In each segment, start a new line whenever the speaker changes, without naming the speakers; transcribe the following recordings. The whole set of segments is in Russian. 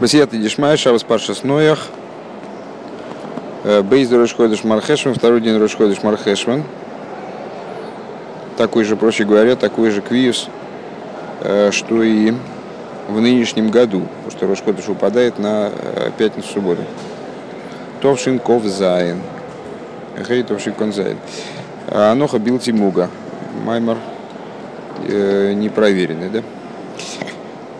בסייעתא דשמיא, שבת פרשת נח, ב' ראש חודש מרחשוון, второй день ראש חודש מרחשוון. Такой же, проще говоря, такой же קביעות, что и в нынешнем году, потому что ראש חודש упадает на пятницу-субботу. Товшин Ков Зайн. Хей Товшин Конзайн. Аноха бил Тимуга. Маймар непроверенный, да?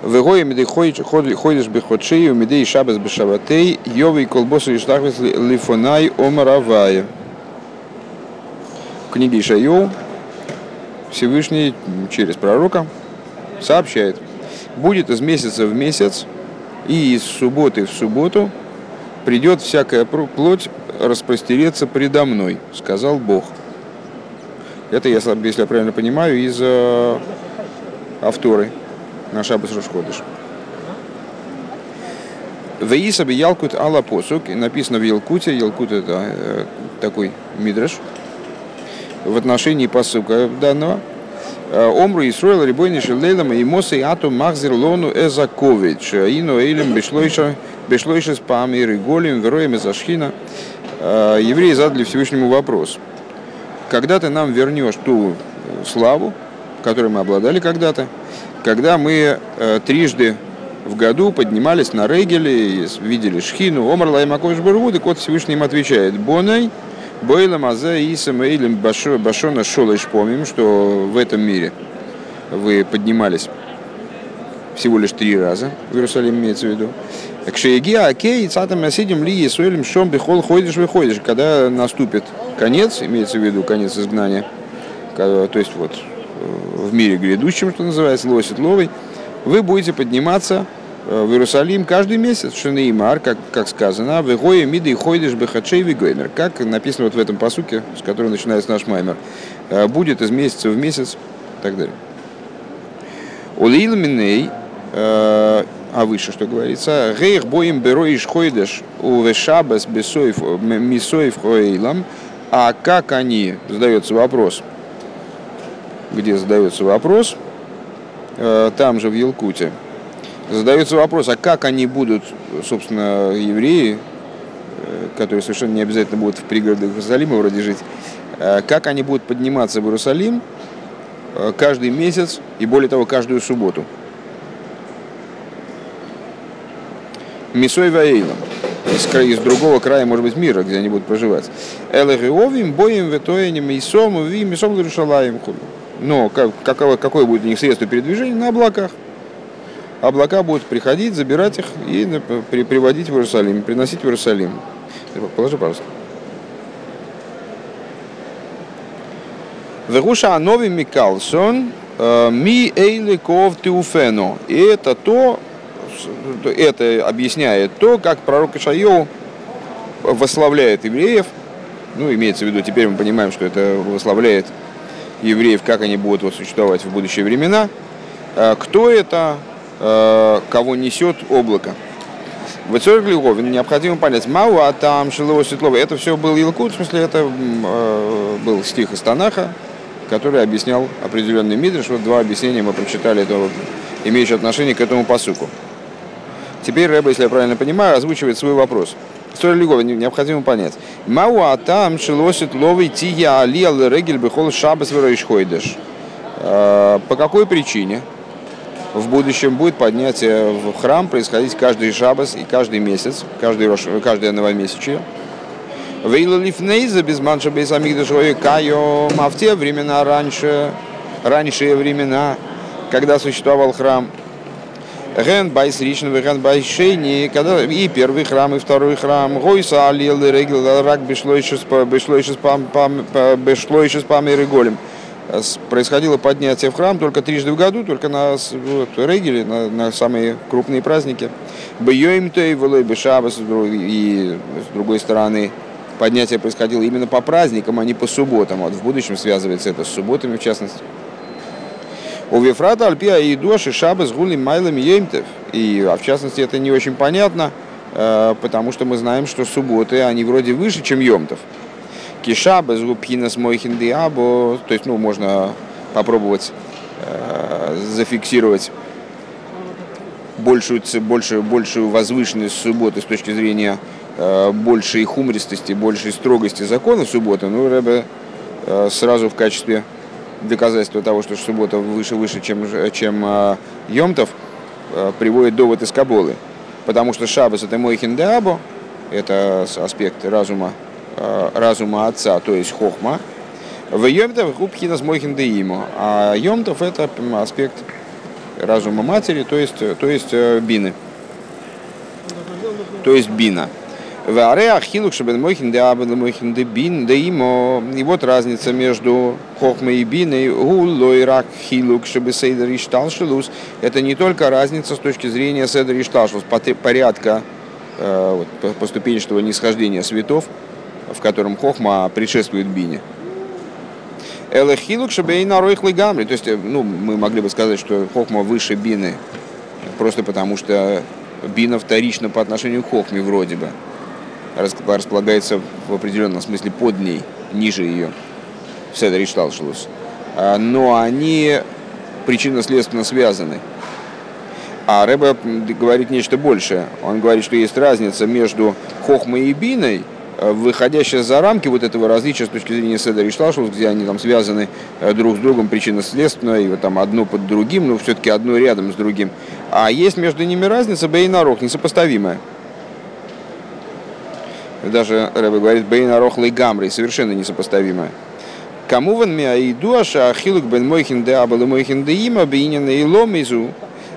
Вегоя медей ходишь бехотшею, медей шабас бешаватей, йовый колбосу и штахвис лифонай омаравая. В книге Ишайоу Всевышний через пророка сообщает, будет из месяца в месяц и из субботы в субботу придет всякая плоть распростереться предо мной, сказал Бог. Это, если я правильно понимаю, из э, авторы на Шабас Рошходыш. Веиса би Ялкут Алла Посук, написано в Ялкуте, Ялкут это э, такой мидраш, в отношении посука данного. Э, Омру Исруэл Рибойни Шелейлам и Мосы Ату Махзир Лону Эзакович, Ино Эйлем Бешлойша Бешлойша с Пами Риголем Вероем. Э, евреи задали Всевышнему вопрос. Когда ты нам вернешь ту славу, которой мы обладали когда-то, когда мы э, трижды в году поднимались на Регеле и видели Шхину, Омар Лаймакович Барвуд, и кот Всевышний им отвечает, Бонай, Бойлам Азе Исам Эйлем Башона Шолыш, помним, что в этом мире вы поднимались всего лишь три раза, в Иерусалим имеется в виду. Кшееги Акей, Цатам Асидим Ли Исуэлем Шом Бихол ходишь, выходишь, когда наступит конец, имеется в виду конец изгнания, то есть вот в мире грядущем, что называется, лосит ловой, вы будете подниматься в Иерусалим каждый месяц, Шанеймар, как, как сказано, в Игое Миды и Хойдиш Бехачей Вигоймер, как написано вот в этом посуке, с которого начинается наш маймер, будет из месяца в месяц и так далее. Улил Миней, а выше что говорится, Гейх боим бероиш хойдеш у вешабас бесоев мисоев хоейлам, а как они, задается вопрос – где задается вопрос, э, там же в Елкуте, задается вопрос, а как они будут, собственно, евреи, э, которые совершенно не обязательно будут в пригородах Иерусалима вроде жить, э, как они будут подниматься в Иерусалим каждый месяц и более того каждую субботу. Мисой Ваэйлом. Из, из другого края, может быть, мира, где они будут проживать. Элэгиовим, боем, ветоенем, и сому, ви, мисом, Иерушалаем, худу. Но как, какое, какое будет у них средство передвижения? На облаках. Облака будут приходить, забирать их и при, приводить в Иерусалим, приносить в Иерусалим. Положи, пожалуйста. Вегуша Анови Микалсон э, Ми Эйли Ков Теуфено. И это то, это объясняет то, как пророк Ишайоу восславляет евреев, ну, имеется в виду, теперь мы понимаем, что это восславляет евреев, как они будут вот существовать в будущие времена. А, кто это, а, кого несет облако? В Глиговин необходимо понять, Мау, а там Шилово Светлова, это все был Илкут, в смысле это э, был стих из Танаха, который объяснял определенный мидриш. Вот два объяснения мы прочитали, это имеющие отношение к этому посуку. Теперь Рэба, если я правильно понимаю, озвучивает свой вопрос. История Льгова необходимо понять. Мау атам шелосит ловый тия али ал регель бехол шабас хойдеш. А, по какой причине в будущем будет поднятие в храм происходить каждый шабас и каждый месяц, каждый, каждое новомесячие? Вейла лифнейза без манша без кайо, а в те времена раньше, ранние времена, когда существовал храм, Ген байс ричного, ген байс шейни, когда и первый храм, и второй храм, гойса алил регил рак бешло еще бешло еще пам пам бешло еще с пами реголем. Происходило поднятие в храм только трижды в году, только на вот, регеле, на, на самые крупные праздники. Бьем то и волой бешабас, и с другой стороны, поднятие происходило именно по праздникам, а не по субботам. Вот в будущем связывается это с субботами, в частности. У Вифрата Альпия и Доши Шабас Гули Майлами Еймтев. И, а в частности, это не очень понятно, э, потому что мы знаем, что субботы, они вроде выше, чем Йомтов. Кишабас Гупхинас Мойхин то есть, ну, можно попробовать э, зафиксировать большую, большую, большую возвышенность субботы с точки зрения э, большей хумристости, большей строгости закона субботы, ну, Рэбе э, сразу в качестве доказательства того, что суббота выше-выше, чем, чем э, Йомтов, э, приводит довод из Каболы. Потому что Шабас это мой хиндеабо, это аспект разума, э, разума отца, то есть хохма. В Йомтов губхина с мой хиндеимо, а Йомтов это аспект разума матери, то есть, то есть э, бины. То есть бина. В ареах хилук шабен мойхин де абен мойхин де бин де имо. И вот разница между хохмой и биной. Гулой рак хилук шабы сейдер и шталшелус. Это не только разница с точки зрения седер и шталшелус, порядка э, вот, поступенчатого нисхождения светов, в котором хохма предшествует бине. Элехилук шабейна ройхлый гамри. То есть, э, ну, мы могли бы сказать, что хохма выше бины, просто потому что бина вторична по отношению к хохме вроде бы. Располагается в определенном смысле под ней, ниже ее. Седер и Шталшелус. А, но они причинно-следственно связаны. А Рэбе говорит нечто большее. Он говорит, что есть разница между хохмой и биной – Э, выходящая за рамки вот этого различия с точки зрения Седа и где они там связаны э, друг с другом причинно-следственно, и вот там одно под другим, но все-таки одно рядом с другим. А есть между ними разница Бейнарох, несопоставимая. Даже Рэбе говорит Бейнарох Лейгамрей, совершенно несопоставимая. Кому ван миаиду аша ахилук бен мойхин де абал и мойхин де има бейнин и ломизу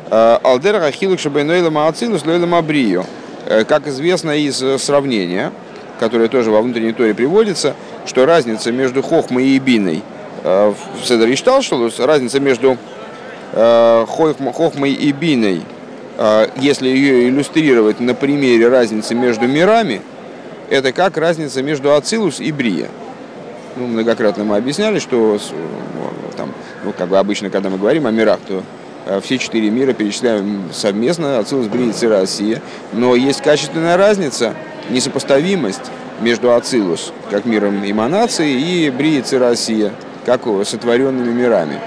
э, алдер ахилук шабейнойла маацилус лойла мабрио. Как известно из сравнения, которая тоже во внутренней торе приводится, что разница между хохмой и биной э, в Седер Ишталшалус, разница между э, хохмой и биной, э, если ее иллюстрировать на примере разницы между мирами, это как разница между Ацилус и Брия. Ну, многократно мы объясняли, что там, ну, как бы обычно, когда мы говорим о мирах, то все четыре мира перечисляем совместно, Ацилус, Брия, Цира, Россия. Но есть качественная разница – несопоставимость между Ацилус, как миром эманации, и Брии Россия, как сотворенными мирами.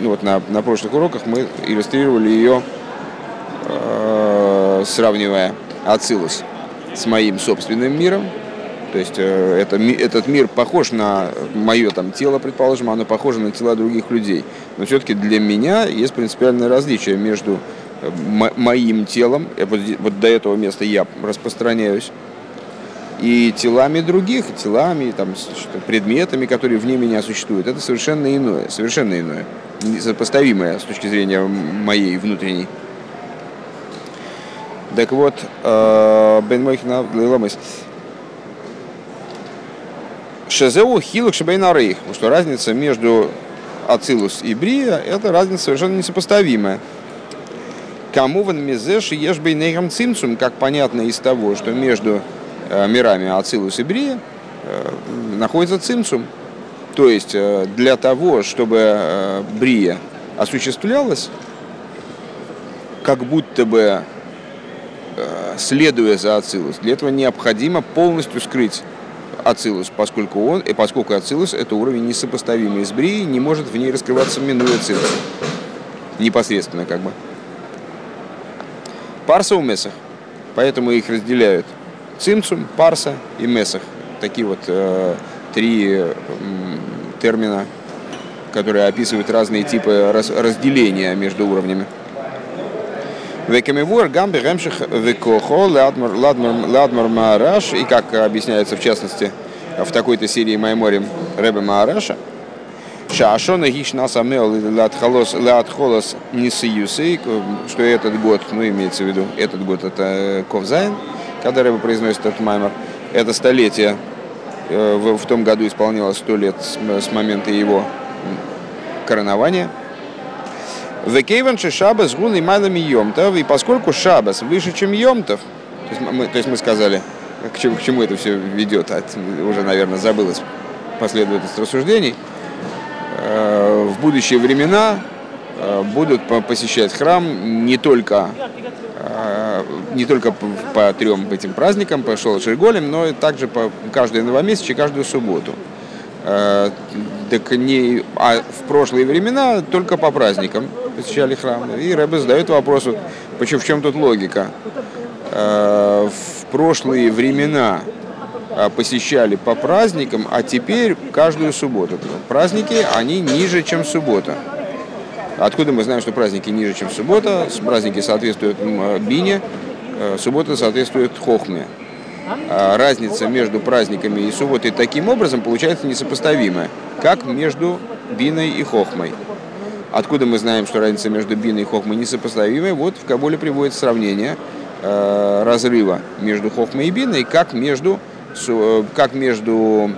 Ну, вот на, на прошлых уроках мы иллюстрировали ее, э, сравнивая Ацилус с моим собственным миром. То есть э, это, этот мир похож на мое там, тело, предположим, оно похоже на тела других людей. Но все-таки для меня есть принципиальное различие между моим телом, вот, вот до этого места я распространяюсь, и телами других, телами, там, предметами, которые вне меня существуют. Это совершенно иное, совершенно иное, несопоставимое с точки зрения моей внутренней. Так вот, э, Бен Мойхина Лиламыс. Шезеу хилук шабейнарейх. Что разница между Ацилус и Брия, это разница совершенно несопоставимая. Кому ван мизеш ешь бейнейхам цимцум, как понятно из того, что между э, мирами Ацилус и Брия э, находится цимцум. То есть для того, чтобы Брия осуществлялась, как будто бы следуя за Ацилус, для этого необходимо полностью скрыть Ацилус, поскольку он, и поскольку Ацилус это уровень несопоставимый с Брией, не может в ней раскрываться минуя Ацилус. Непосредственно как бы. Парса у Месах. Поэтому их разделяют цимцум, парса и месах. Такие вот э, три э, термина, которые описывают разные типы раз, разделения между уровнями. Векамивуар гамби гемших векохо ладмар маараш. И как объясняется в частности в такой-то серии Майморим Рэбе Маараша – Шашона гишнас амел латхолос нисиюсы, что этот год, ну имеется в виду, этот год это Ковзайн, когда Рэба произносит этот маймер, это столетие, э, в, том году исполнилось сто лет с момента его коронования. Векейван Шабас гули майлами Йомтов, и поскольку Шабас выше, чем Йомтов, то есть мы, то есть мы сказали, к чему, к чему это все ведет, уже, наверное, забылось последовательность рассуждений, Э, в будущие времена э, будут посещать храм не только э, не только по трем этим праздникам, по Шолошерголем, но и также по каждое новомесячие, каждую субботу. Так не, а в прошлые времена только по праздникам посещали храм. И Рэбе задает вопрос, вот, почему, в чем тут логика? Э, в прошлые времена э, посещали по праздникам, а теперь каждую субботу. Праздники, они ниже, чем суббота. Откуда мы знаем, что праздники ниже, чем суббота? Праздники соответствуют бине, э, суббота соответствует хохме. А разница между праздниками и субботой таким образом получается несопоставимая, как между биной и хохмой. Откуда мы знаем, что разница между биной и хохмой несопоставимая? Вот в Кабуле приводит сравнение э, разрыва между хохмой и биной, как между, э, как между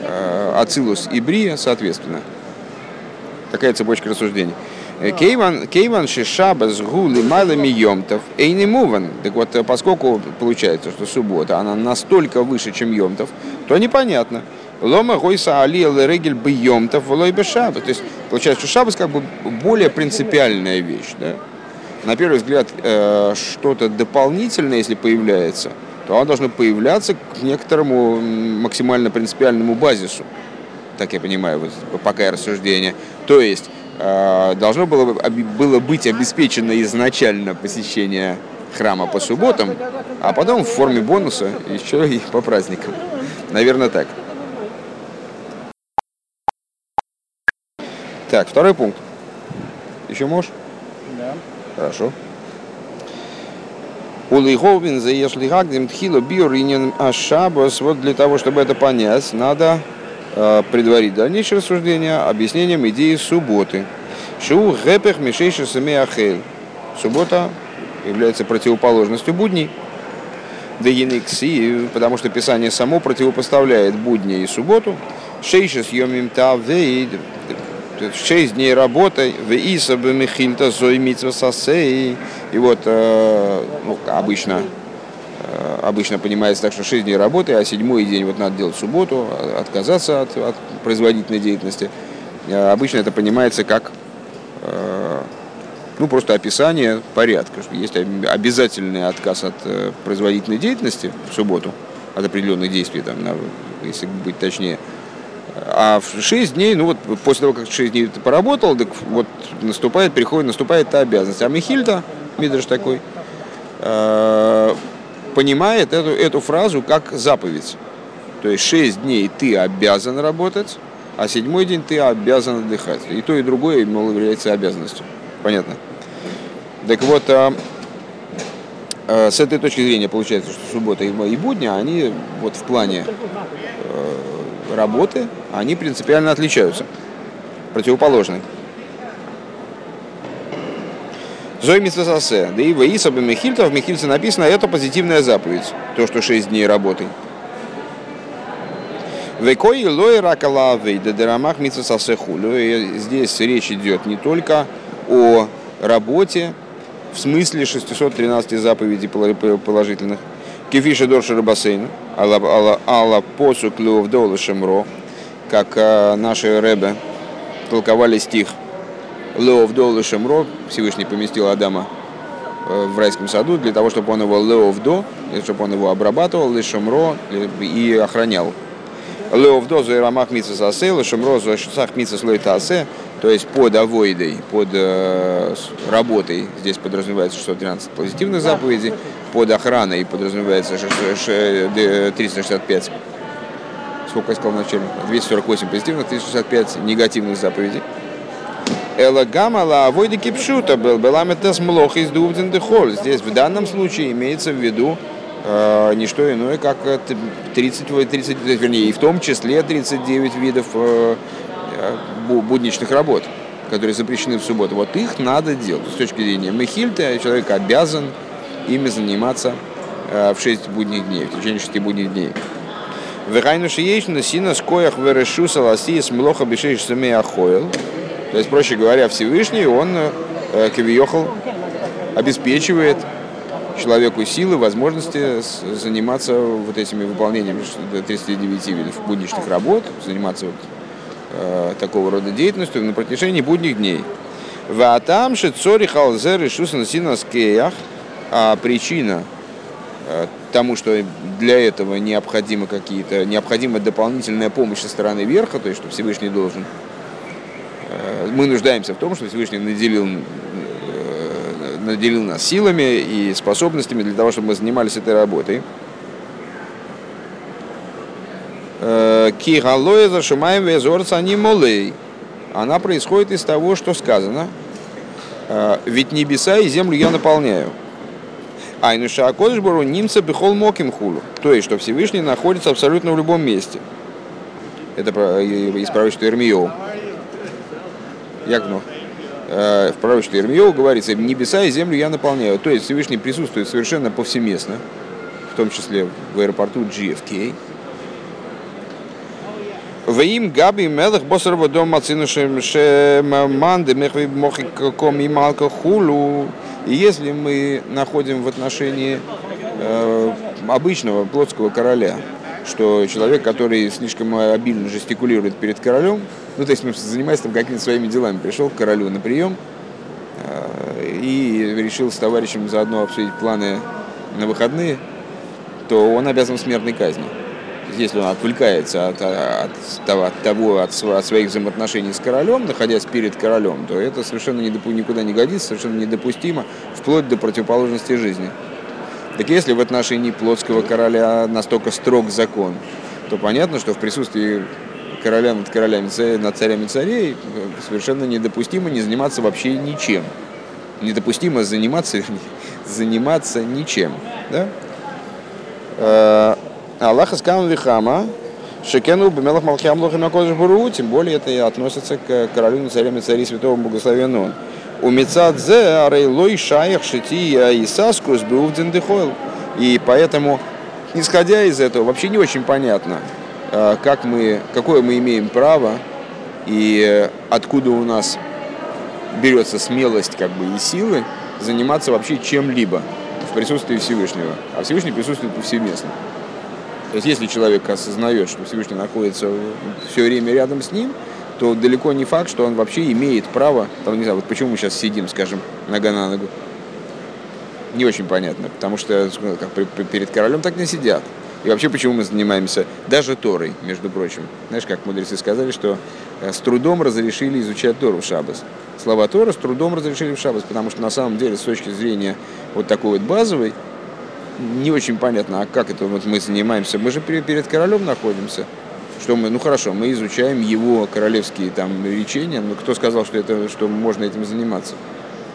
э, Ацилус и Брия, соответственно. Такая цепочка рассуждений. Э, Кейван, кейван шишабас гули малами йомтов не муван. Так вот, э, поскольку получается, что суббота, она настолько выше, чем йомтов, то непонятно. Лома гойса али регель бы йомтов волой бы шаба. То есть, получается, что шабас как бы более принципиальная вещь. Да? На первый взгляд, э, что-то дополнительное, если появляется, то оно должно появляться к некоторому максимально принципиальному базису. Так я понимаю, вот, пока я рассуждение. То есть, должно было, было быть обеспечено изначально посещение храма по субботам, а потом в форме бонуса еще и по праздникам. Наверное, так. Так, второй пункт. Еще можешь?
Да.
Хорошо. Улыговин заешли гагдем тхило биоринен ашабас. Вот для того, чтобы это понять, надо предварить дальнейшее рассуждение объяснением идеи субботы. Шу гепех мишейши ахель. Суббота является противоположностью будней. Дегиникси, потому что Писание само противопоставляет будни и субботу. Шейшис йомим тавейд, шесть дней работы, в Иса Михильта Зоймитва Сасей. И вот э, ну, обычно, э, обычно понимается так, что шесть дней работы, а седьмой день вот надо делать субботу, отказаться от, от производительной деятельности. Э, обычно это понимается как ну, просто описание порядка, есть обязательный отказ от производительной деятельности в субботу, от определенных действий, там, если быть точнее, а в 6 дней, ну вот после того, как 6 дней ты поработал, так вот наступает, приходит, наступает та обязанность. А Михильда, Мидрш такой, э, понимает эту, эту фразу как заповедь. То есть 6 дней ты обязан работать, а седьмой день ты обязан отдыхать. И то, и другое, мол, является обязанностью. Понятно? Так вот, а, а, с этой точки зрения получается, что суббота и будни, они вот в плане работы, они принципиально отличаются, противоположны. Зой Митсвасасе, да и в Исабе Мехильта, в Мехильце написано, это позитивная заповедь, то, что 6 дней работы. Векой лой ракалавей дедерамах митсвасасе хулю. Здесь речь идет не только о работе, в смысле 613 заповедей положительных, Кефиша Дорша Рабасейн, Алла Посу Клювдола Шемро, как э, наши рэбе толковали стих Леовдо Шемро, Всевышний поместил Адама э, в райском саду для того, чтобы он его Леовдо, чтобы он его обрабатывал, Лешемро и охранял. Леовдо за Ирамах Митсас Асе, Лешемро за Шусах Митсас Лойтасе, то есть под авойдой, под э, работой, здесь подразумевается 613 позитивных заповедей, под охраной подразумевается 365, сколько я сказал вначале, 248 позитивных, 365 негативных заповедей. Эла гамала авойда кипшута был беламетес млох из дувден дехоль. Здесь в данном случае имеется в виду э, не что иное, как 30, 30, вернее, и в том числе 39 видов э, э будничных работ, которые запрещены в субботу. Вот их надо делать. С точки зрения Мехильта человек обязан ими заниматься э, в 6 будних дней, в течение 6 будних дней. Вехайну шиешну сина скоях верешу саласи с млоха бешеш саме ахойл. То есть, проще говоря, Всевышний, он э, кавиехал обеспечивает человеку силы, возможности заниматься вот этими выполнением 39 видов будничных работ, заниматься вот, э, такого рода деятельностью на протяжении будних дней. В Атам Шицори Халзер Ишусан Синас Кеях – а причина э, тому, что для этого необходимо какие-то, необходима дополнительная помощь со стороны верха, то есть что Всевышний должен. Э, мы нуждаемся в том, что Всевышний наделил, наделил нас силами и способностями для того, чтобы мы занимались этой работой. Кигалоя зашумаем везорца не молей. Она происходит из того, что сказано. Ведь небеса и землю я наполняю. Айнуша Акодышбору немца бихол моким хулу. То есть, что Всевышний находится абсолютно в любом месте. Это из пророчества Ирмиоу. Як ну? В пророчестве Ирмиоу говорится, небеса и землю я наполняю. То есть Всевышний присутствует совершенно повсеместно, в том числе в аэропорту GFK. Ваим габи мелах босарва дом мацину шеманды мехви мохиком и малка хулу. И если мы находим в отношении э, обычного плотского короля, что человек, который слишком обильно жестикулирует перед королем, ну, то есть ну, занимается там какими-то своими делами, пришел к королю на прием э, и решил с товарищем заодно обсудить планы на выходные, то он обязан смертной казни если он отвлекается от, от, того, от, того от, от своих взаимоотношений с королем, находясь перед королем, то это совершенно никуда не годится, совершенно недопустимо, вплоть до противоположности жизни. Так если в отношении плотского короля настолько строг закон, то понятно, что в присутствии короля над королями, над царями царей совершенно недопустимо не заниматься вообще ничем. Недопустимо заниматься, заниматься ничем. Да? Э, Аллаха скам вихама, Шекену бемелах малхям лохим буру, тем более это и относится к королю на царям и цари святого благословенного. У Мецадзе арейлой шаях шити исаскус беувден дехойл. И поэтому, исходя из этого, вообще не очень понятно, как мы, какое мы имеем право и откуда у нас берется смелость как бы, и силы заниматься вообще чем-либо в присутствии Всевышнего. А Всевышний присутствует повсеместно. То есть если человек осознает, что Всевышний находится все время рядом с ним, то далеко не факт, что он вообще имеет право, там, не знаю, вот почему мы сейчас сидим, скажем, нога на ногу. Не очень понятно, потому что как, перед королем так не сидят. И вообще, почему мы занимаемся даже Торой, между прочим. Знаешь, как мудрецы сказали, что э, с трудом разрешили изучать Тору в Шабас. Слова Тора с трудом разрешили в Шабас, потому что на самом деле, с точки зрения вот такой вот базовой, не очень понятно, а как это вот мы занимаемся? Мы же перед королем находимся. Что мы, ну хорошо, мы изучаем его королевские там речения, но кто сказал, что, это, что можно этим заниматься?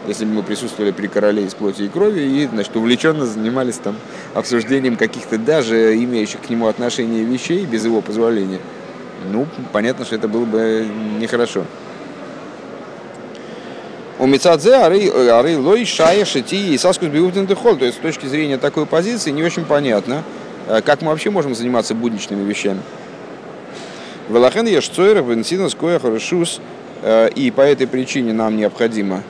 Если бы мы присутствовали при короле из плоти и крови и, значит, увлеченно занимались там обсуждением каких-то даже имеющих к нему отношения вещей без его позволения, ну, понятно, что это было бы нехорошо. У Мицадзе ары лой шая шити и саскус биуфтен дехол. То есть с точки зрения такой позиции не очень понятно, э, как мы вообще можем заниматься будничными вещами. Велахен ешцойр бенсинус коя хорошус. Э, и по этой причине нам необходимо,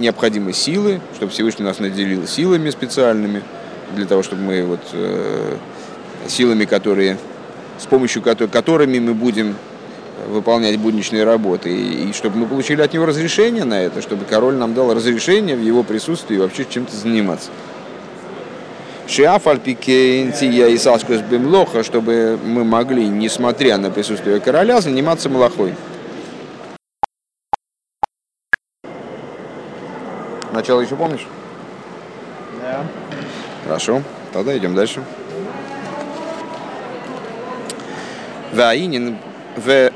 необходимы силы, чтобы Всевышний нас наделил силами специальными, для того, чтобы мы вот э, силами, которые, с помощью которыми мы будем выполнять будничные работы, и, и чтобы мы получили от него разрешение на это, чтобы король нам дал разрешение в его присутствии вообще чем-то заниматься. Шиафальпикентия и Саскус Бемлоха, чтобы мы могли, несмотря на присутствие короля, заниматься малахой. Начало еще помнишь? Да. Хорошо, тогда идем дальше. Ваинин в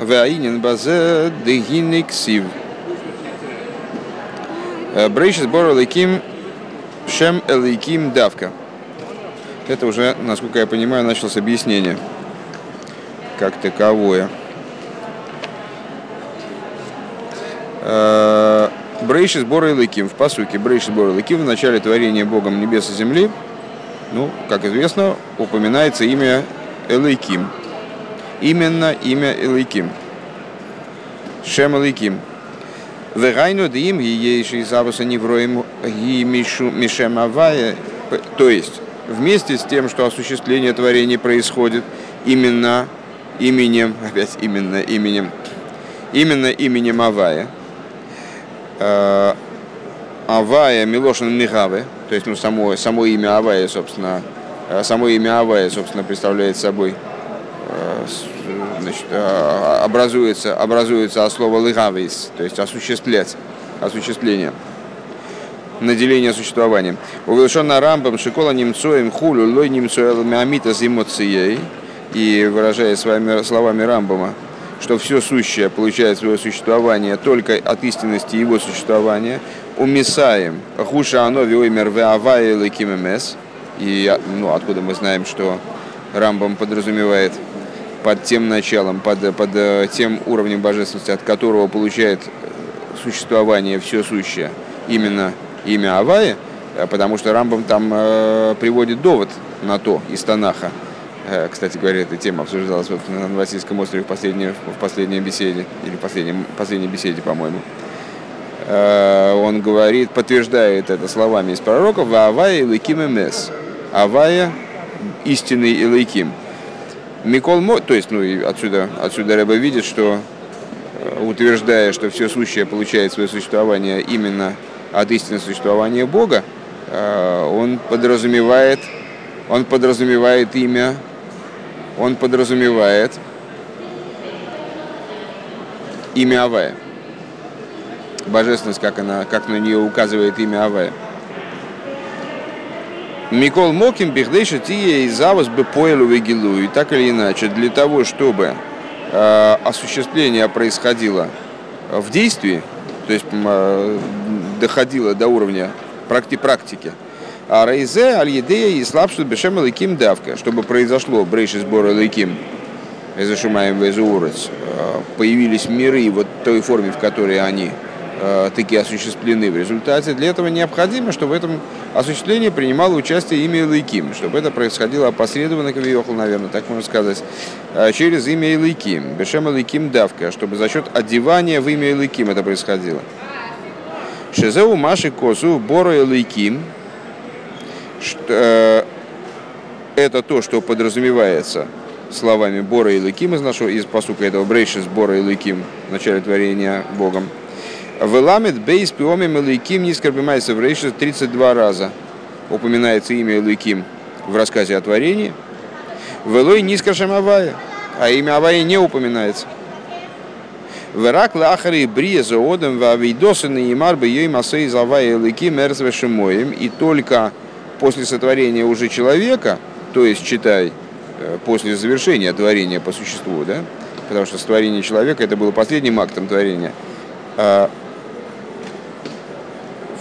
Ваинин базе дегинексив. Брейшис бор элейким шем элейким давка. Это уже, насколько я понимаю, началось объяснение как таковое. Брейшис Бор Лыким, в посуке Брейшис Бор Лыким в начале творения Богом небес и земли, ну, как известно, упоминается имя Элейким, именно имя Элейким. Шем Элейким. Вегайну дим ейши забуса невроем ги мишем авая. То есть, вместе с тем, что осуществление творения происходит именно именем, опять именно именем, именно именем Авая, Авая Милошин Михаве, то есть ну, само, само имя Авая, собственно, э, само имя Авая, собственно, представляет собой э, значит, э, образуется, образуется от слова лыгавис, то есть осуществлять, осуществление, наделение существованием. Увелшен рамбам шикола немцоем хулю лой немцоэл миамита с эмоцией, и выражая своими словами Рамбама, что все сущее получает свое существование только от истинности его существования, умисаем хуша оно виоймер веавай лекимемес, и ну, откуда мы знаем, что Рамбам подразумевает под тем началом, под, под э, тем уровнем божественности, от которого получает существование все сущее, именно имя Авая, э, потому что Рамбам там э, приводит довод на то из Танаха, Э, кстати говоря, эта тема обсуждалась вот на Новосильском острове в последней, в последней беседе, или в последней, последней беседе, по-моему. Э, он говорит, подтверждает это словами из пророков, «Авая Илыким Эмес». Авая – истинный Илыким. Микол Мо, то есть, ну, и отсюда, отсюда Рэба видит, что э, утверждая, что все сущее получает свое существование именно от истинного существования Бога, он подразумевает, он подразумевает имя он подразумевает имя Авая. Божественность, как, она, как на нее указывает имя Авая. Микол Моким Бехдейша Тия и Завас бы поэлу вегилу. И так или иначе, для того, чтобы э, осуществление происходило в действии, то есть э, доходило до уровня практи практики, а рейзе аль-едея и слабшут бешем лыким давка, чтобы произошло брейши сбора лыким, эзашумаем везуурец, э, появились миры вот той форме, в которой они э, таки осуществлены в результате. Для этого необходимо, чтобы в этом осуществлении принимало участие имя Илайким, чтобы это происходило опосредованно, как Йохал, наверное, так можно сказать, э, через имя Илайким, Бешем Илайким давка, чтобы за счет одевания в имя Илайким это происходило. Шезеу Маши Косу Боро Илайким, Э, это то, что подразумевается словами Бора и Лыким из нашего, из посука этого Брейши с Бора и Лыким в начале творения Богом. Веламит бейс пиомим Лыким не скорбимается в Рейше 32 раза. Упоминается имя Лыким в рассказе о творении. Велой нискашем Авая, а имя Авая не упоминается. Верак лахари брия заодом вавидосан и марбы ей масей завая лыким эрзвешемоем. И только после сотворения уже человека, то есть, читай, э, после завершения творения по существу, да, потому что сотворение человека это было последним актом творения. А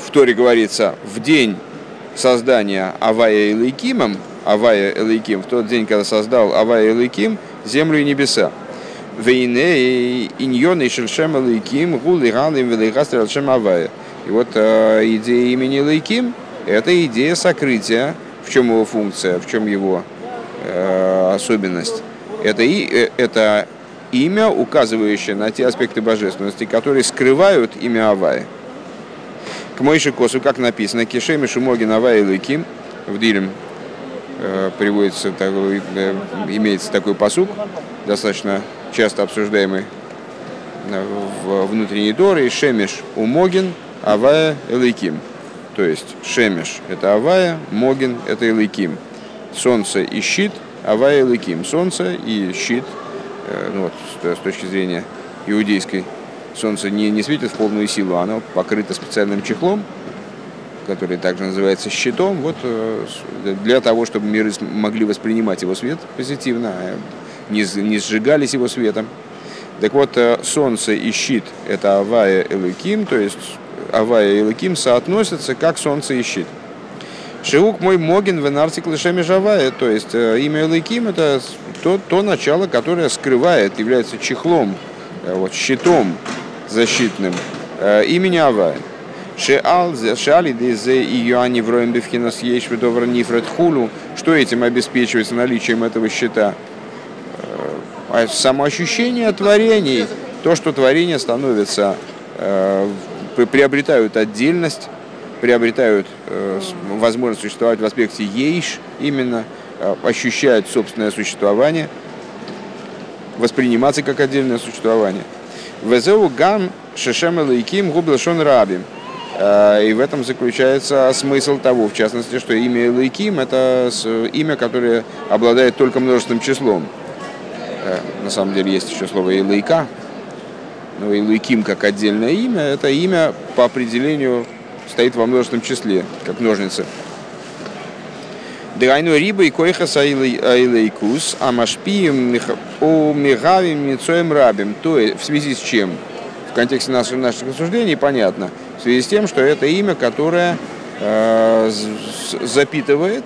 в Торе говорится, в день создания Авая Элейкимом, Авая Элейким, в тот день, когда создал Авая Элейким, землю и небеса. Вейне иньон и шельшем Элейким, гул и ран им Авая. И вот э, идея имени Элейким – это идея сокрытия. В чем его функция, в чем его э, особенность? Это, и, э, это имя, указывающее на те аспекты божественности, которые скрывают имя Авая. К Мойши Косу, как написано, Кишеми Шумогин Авая Лыким, в Дилем э, приводится э, имеется такой посук, достаточно часто обсуждаемый в внутренней Доре, Шемиш Умогин Авая Элейким. То есть Шемеш – это Авая, Могин – это Илыким. Солнце и щит – Авая и Илыким. Солнце и щит, э, ну вот, с, точки зрения иудейской, солнце не, не светит в полную силу, оно покрыто специальным чехлом, который также называется щитом, вот э, для того, чтобы миры могли воспринимать его свет позитивно, а не, не сжигались его светом. Так вот, э, солнце и щит – это Авая Элыким, то есть Авая и Лаким соотносятся как солнце и щит. Шиук мой Могин в артикле Лешеми Жавая, то есть э, имя Лаким это то, то начало, которое скрывает, является чехлом, э, вот, щитом защитным э, имени Авая. Что этим обеспечивается наличием этого щита? А самоощущение творений, то, что творение становится приобретают отдельность, приобретают э, возможность существовать в аспекте ейш, именно э, ощущают собственное существование, восприниматься как отдельное существование. Везеу гам шешем элейким гублашон раби. Э, и в этом заключается смысл того, в частности, что имя Элайким – это имя, которое обладает только множественным числом. Э, на самом деле есть еще слово Элайка, но Элайким как отдельное имя – это имя по определению стоит во множественном числе, как ножницы. Драйну риба и койхас айлейкус, а машпием у мигавим мицоем рабим. То есть, в связи с чем? В контексте наших, наших рассуждений понятно. В связи с тем, что это имя, которое э, запитывает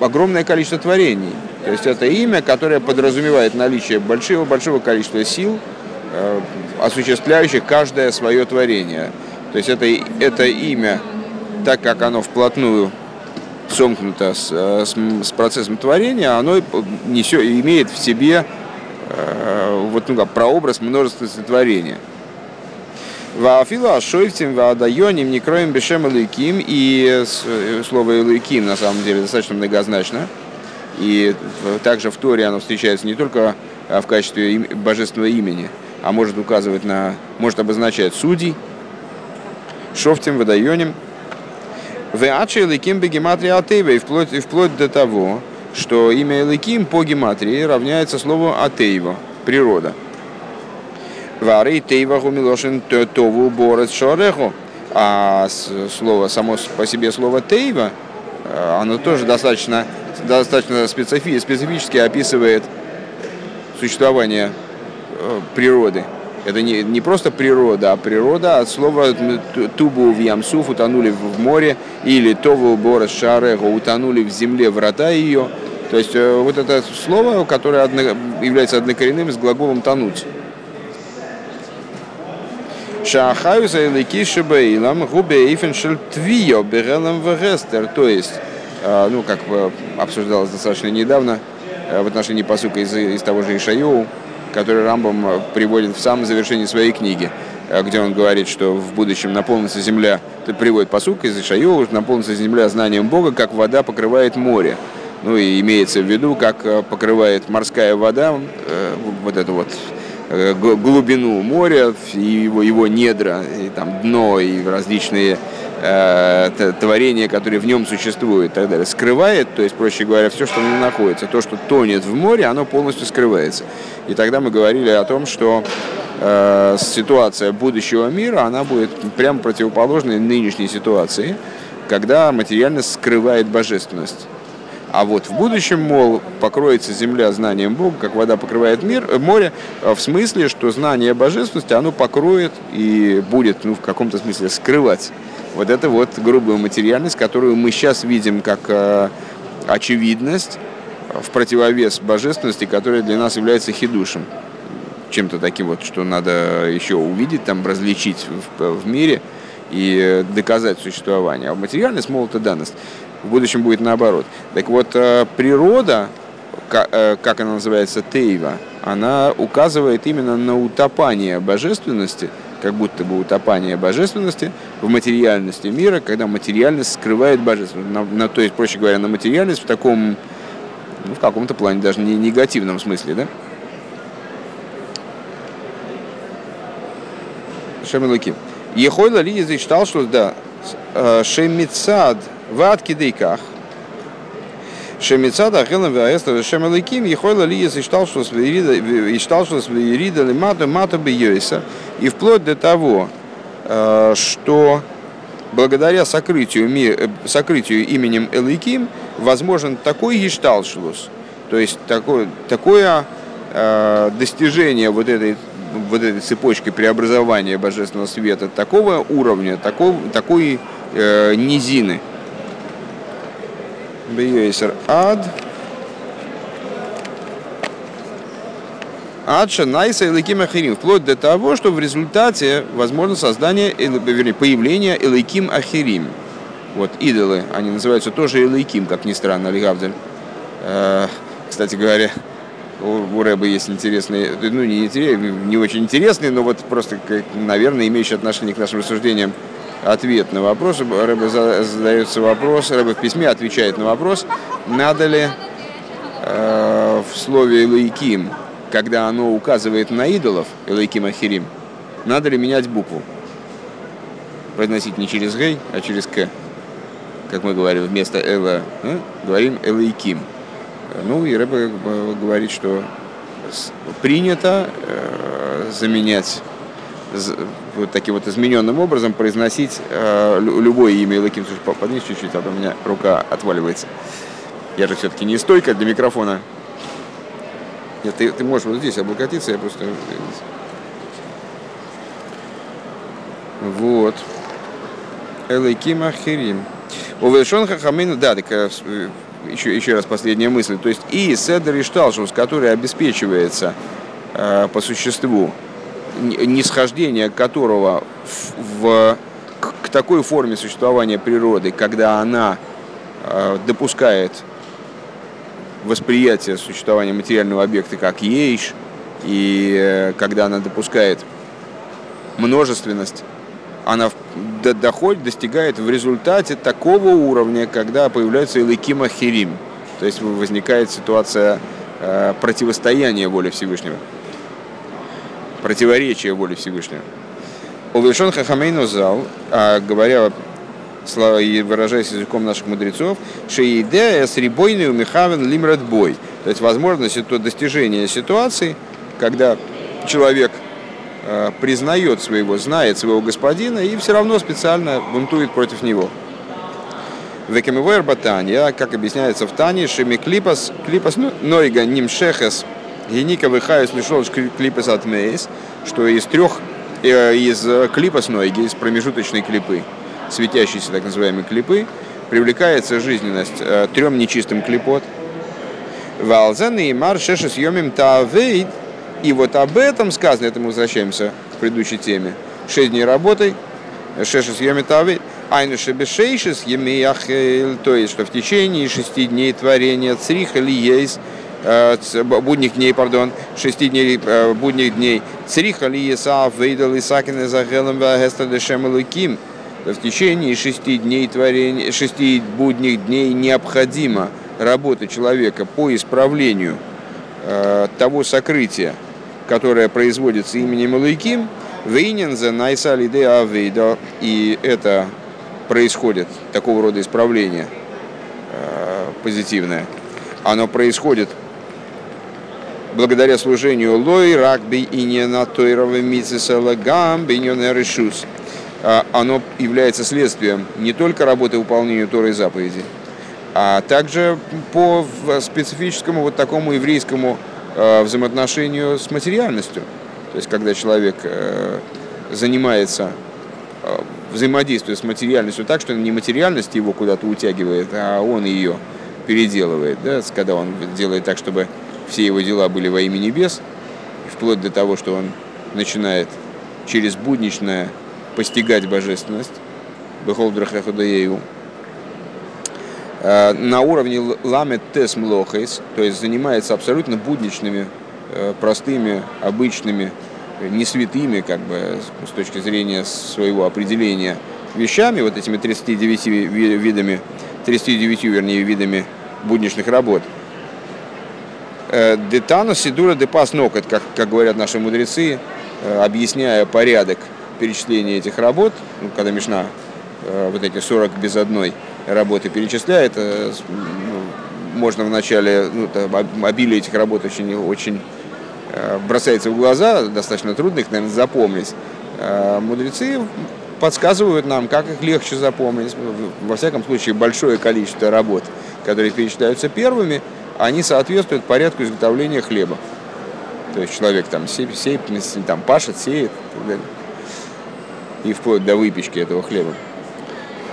огромное количество творений. То есть это имя, которое подразумевает наличие большого, большого количества сил, осуществляющих каждое свое творение. То есть это, это имя, так как оно вплотную сомкнуто с, э, с, с процессом творения, оно несет, имеет в себе э, вот, ну, как, прообраз множественности творения. Ваафила ашойфтим ваадайоним не кроем бешем илыким. И э, слово илыким на самом деле достаточно многозначно. И также в Торе оно встречается не только в качестве божественного имени, а может указывать на, может обозначать судей, шофтим, водайоним, Веачи Эликим бы гематрия Атева, и вплоть, и вплоть до того, что имя Эликим по гематрии равняется слову Атеева, природа. Вары Тейва Гумилошин Тову Борец Шореху. А слово, само по себе слово Тейва, э, оно тоже достаточно, достаточно специфи, специфически описывает существование природы. Это не, не просто природа, а природа от слова тубу в ямсуф утонули в море, или тову бора шарега утонули в земле врата ее. То есть э, вот это слово, которое одно, является однокоренным с глаголом тонуть. Шахаю за элики бейлам губе эйфеншель твио берелам вегестер. То есть, э, ну, как обсуждалось достаточно недавно э, в отношении посука из, из того же Ишайоу, который Рамбам э, приводит в самом завершении своей книги, э, где он говорит, что в будущем наполнится земля, это приводит посук из Ишайова, наполнится земля знанием Бога, как вода покрывает море. Ну и имеется в виду, как э, покрывает морская вода вот эту вот глубину моря, его, его недра, и там дно, и различные э, творения, которые в нем существуют и так далее, скрывает, то есть, проще говоря, все, что нем находится. То, что тонет в море, оно полностью скрывается. И тогда мы говорили о том, что э, ситуация будущего мира, она будет прямо противоположной нынешней ситуации, когда материальность скрывает божественность. А вот в будущем, мол, покроется земля знанием Бога, как вода покрывает мир, э, море, э, в смысле, что знание божественности, оно покроет и будет, ну, в каком-то смысле скрывать вот это вот грубую материальность, которую мы сейчас видим как э, очевидность в противовес божественности, которая для нас является хидушем. Чем-то таким вот, что надо еще увидеть, там, различить в, в мире и доказать существование. А материальность, мол, это данность. В будущем будет наоборот. Так вот, э, природа, э, как она называется, тейва, она указывает именно на утопание божественности – как будто бы утопание божественности в материальности мира, когда материальность скрывает божественность. На, на, то есть, проще говоря, на материальность в таком, ну, в каком-то плане, даже не негативном смысле, да? Шамилуки. Ехойла ли зачитал, что да, э, шемицад в откидейках, Шемицада Ахилам Ваэстер Шем Эликим Ехойла Ли считал, что считал, что Свирида Лимата Мата Бьёйса и вплоть до того, э, что благодаря сокрытию, э, сокрытию именем Эликим возможен такой гешталшлус, то есть такое, такое э, достижение вот этой вот этой цепочки преобразования божественного света такого уровня, такого, такой э, низины – Бейсер ад. Адша Найса и Лейким Ахирим. Вплоть до того, что в результате возможно создание, вернее, появление Элейким Ахирим. Вот идолы, они называются тоже Элейким, как ни странно, Алигавдель. Э, кстати говоря, у Рэба есть интересные, ну не, не очень интересные, но вот просто, наверное, имеющие отношение к нашим рассуждениям ответ на вопрос. Рэбе задается вопрос, Рэбе в письме отвечает на вопрос, надо ли э, в слове «элайким», когда оно указывает на идолов, «элайким ахирим», надо ли менять букву. произносить не через гей, а через к. Как мы говорим, вместо эла э, говорим элейким. Ну и Рэбе говорит, что принято э, заменять вот таким вот измененным образом произносить э, любое имя Элаким. Слушай, поднись чуть-чуть, а то у меня рука отваливается. Я же все-таки не стойка для микрофона. Нет, ты, ты можешь вот здесь облокотиться, я просто... Вот. Элайким Ахирим. Увешон Хахамин, да, так еще, еще раз последняя мысль. То есть и Седер и Шталшус, который обеспечивается э, по существу, нисхождение которого в, в, к, к такой форме существования природы, когда она э, допускает восприятие существования материального объекта как ейш, и э, когда она допускает множественность, она доходит, достигает в результате такого уровня, когда появляется Илыкима Хирим. То есть возникает ситуация э, противостояния воли Всевышнего, противоречия воли Всевышнего. Увешон Хахамейну зал, а говоря и выражаясь языком наших мудрецов, шеидея с рибойный умихавен лимрат бой. То есть возможность это достижение ситуации, когда человек э, признает своего, знает своего господина и все равно специально бунтует против него. Векамивер Батанья, как объясняется в Тане, Шеми Клипас, Клипас Нойга Нимшехес, Геника Вихаюс Лишолш Клипас Атмейс, что из трех, э, из Клипас Нойги, из промежуточной клипы, светящиеся так называемые клипы, привлекается жизненность э, трем нечистым клипот. Валзен и мар шешес йомим таавейд. И вот об этом сказано, это мы возвращаемся к предыдущей теме. Шесть дней работай, шешес йомим таавейд. Айну шебешейшис емияхель, то есть, что в течение шести дней творения цриха есть, э, будних дней, пардон, шести дней э, будних дней, цриха ли есав, вейдал исакин изахелем вагестер дешем луким, в течение шести дней творения, шести будних дней необходимо работа человека по исправлению э, того сокрытия, которое производится именем Илайким, Вейнензе Найсали де Авейда, и это происходит, такого рода исправление э, позитивное, оно происходит благодаря служению Лой, Ракби и не на Тойрове Мицесалагам, Беньонеришус. А, оно является следствием не только работы выполнения Торы и заповедей, а также по специфическому вот такому еврейскому а, взаимоотношению с материальностью. То есть, когда человек э, занимается а, взаимодействует с материальностью так, что не материальность его куда-то утягивает, а он ее переделывает, да, когда он делает так, чтобы все его дела были во имя небес, вплоть до того, что он начинает через будничное постигать божественность, Бехолдрахаходаею, э, на уровне ламет тес млохейс, то есть занимается абсолютно будничными, э, простыми, обычными, не святыми, как бы с точки зрения своего определения, вещами, вот этими 39 видами, 39, вернее, видами будничных работ. Э, Детана Сидура Депас Нокот, как, как говорят наши мудрецы, объясняя порядок перечисления этих работ, ну, когда Мишна э, вот эти 40 без одной работы перечисляет, э, ну, можно вначале, ну, обилие этих работ очень, очень э, бросается в глаза, достаточно трудно их, наверное, запомнить. Мудрецы подсказывают нам, как их легче запомнить. Во всяком случае, большое количество работ, которые перечисляются первыми, они соответствуют порядку изготовления хлеба. То есть человек там, сеет, там пашет, сеет и так далее и вплоть до выпечки этого хлеба.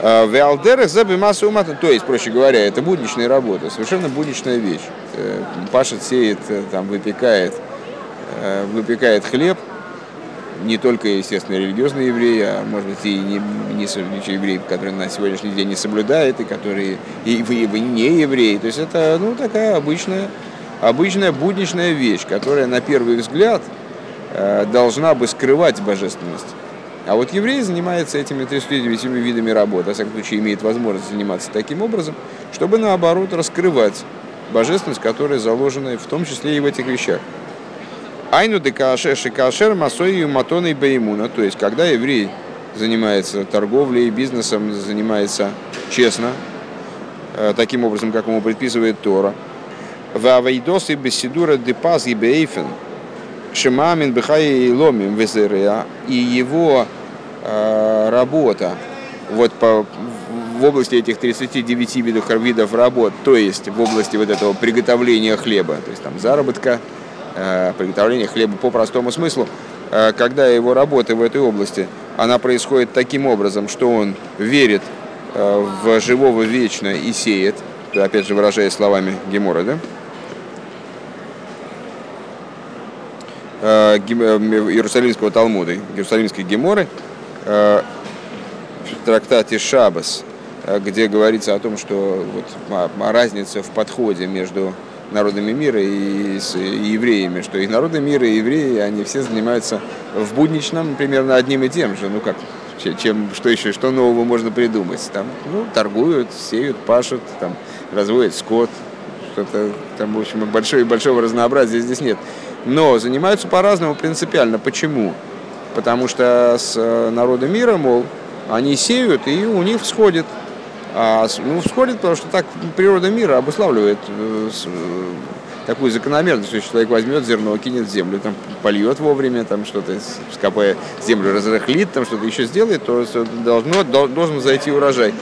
А, Веалдерах за массу то есть, проще говоря, это будничная работа, совершенно будничная вещь. Э, пашет, сеет, э, там, выпекает, э, выпекает хлеб, не только, естественно, религиозные евреи, а может быть и не, не, евреи, которые на сегодняшний день не соблюдают, и которые и, и, и не евреи. То есть это ну, такая обычная, обычная будничная вещь, которая на первый взгляд должна бы скрывать божественность. А вот еврей занимается этими 39 видами работы, во всяком случае имеет возможность заниматься таким образом, чтобы наоборот раскрывать божественность, которая заложена в том числе и в этих вещах. Айну де каашер шикаашер масой матоной беймуна, то есть когда еврей занимается торговлей, бизнесом, занимается честно, э, таким образом, как ему предписывает Тора. Вавайдосы беседура депаз и бейфен, шимамин бихай и ломим везерея, и его э, работа вот по, в области этих 39 видов, видов работ, то есть в области вот этого приготовления хлеба, то есть там заработка, приготовления хлеба по простому смыслу, э, когда его работа в этой области, она происходит таким образом, что он верит э, в живого вечно и сеет, опять же выражая словами Гемора, да? Э, э, Иерусалимского Талмуда, Иерусалимской Геморы, э, в трактате Шабас, где говорится о том, что вот разница в подходе между народами мира и, с, евреями, что и народы мира, и евреи, они все занимаются в будничном примерно одним и тем же. Ну как, чем, что еще, что нового можно придумать? Там, ну, торгуют, сеют, пашут, там, разводят скот, что-то там, в общем, большое, большого разнообразия здесь нет. Но занимаются по-разному принципиально. Почему? Потому что с э, народом мира, мол, они сеют, и у них всходит. А, ну, всходит, потому что так природа мира обуславливает э, э, такую закономерность, что человек возьмет зерно, кинет в землю, там, польет вовремя, там что-то, скопая землю, разрыхлит, там что-то еще сделает, то должно, должен зайти урожай.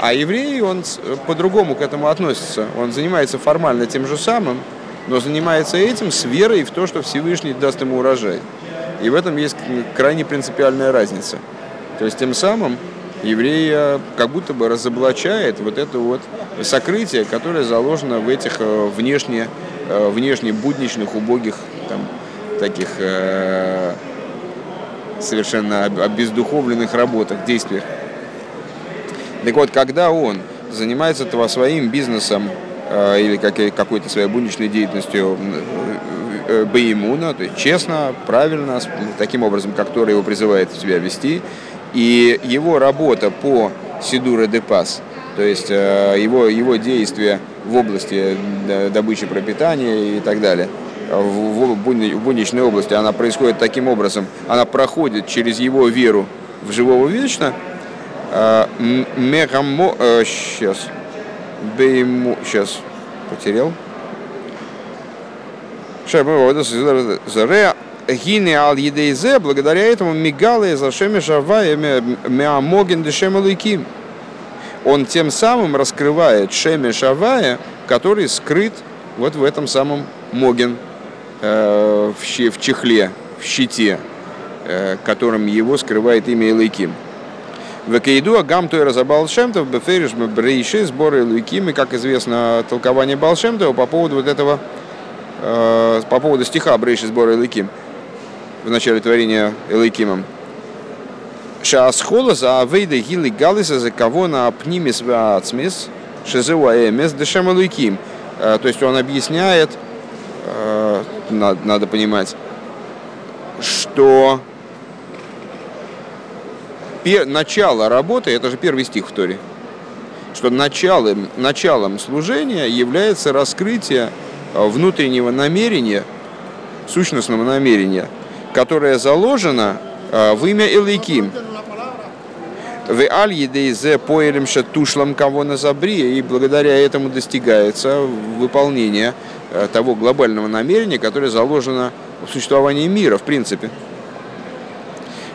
А еврей, он по-другому к этому относится. Он занимается формально тем же самым, но занимается этим с верой в то, что Всевышний даст ему урожай. И в этом есть крайне принципиальная разница. То есть тем самым еврея как будто бы разоблачает вот это вот сокрытие, которое заложено в этих э, внешне, э, внешне будничных, убогих, там, таких э, совершенно обездуховленных работах, действиях. Так вот, когда он занимается своим бизнесом, Э, или какой-то своей будничной деятельностью э, э, Баимуна, то есть честно, правильно, таким образом, как Тора его призывает себя вести. И его работа по Сидура де Пас, то есть его, его действия в области добычи пропитания и так далее, в будничной области, она происходит таким образом, она проходит через его веру в живого вечно, Мегамо... Сейчас. Бейму... Сейчас, потерял. Заре гине ал едейзе, благодаря этому мигалы за шеми шавая меамоген дешем луйким. Он тем самым раскрывает шеми шавая, который скрыт вот в этом самом моген, э, в чехле, в щите, э, которым его скрывает имя Илайким. Векейду Агам Тойра за Балшемтов, Бефериш Брейши, сборы Луикимы, как известно, толкование Балшемтова по поводу вот этого, э, по поводу стиха Брейши, сборы Луиким в начале творения Элайкимом. Шаасхола за авейда гилы галиса за кого на апнимис ваацмис шезеуаэмес дешем Элайким. Э, то есть он объясняет, э, надо, понимать, что начало работы, это же первый стих в Торе, что началом, началом служения является раскрытие э, внутреннего намерения, сущностного намерения, которое заложено э, в имя Элейким. В аль едейзе поэлем тушлам кого на забрие, и благодаря этому достигается выполнение э, того глобального намерения, которое заложено в существовании мира, в принципе.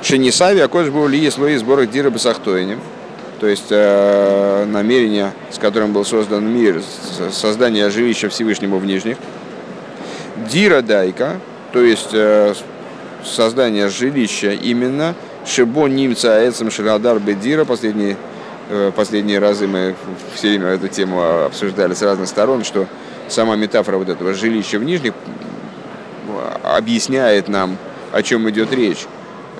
Шенисави, а кодж был ли слои сборах Дира Басахтоинем. То есть э, намерение, с которым был создан мир, создание жилища Всевышнему в Нижних. Дира Дайка, то есть создание жилища именно Шибо Нимца Эцем Ширадар Бедира, последние, э, последние разы мы все время эту тему обсуждали с разных сторон, что сама метафора вот этого жилища в Нижних объясняет нам, о чем идет речь.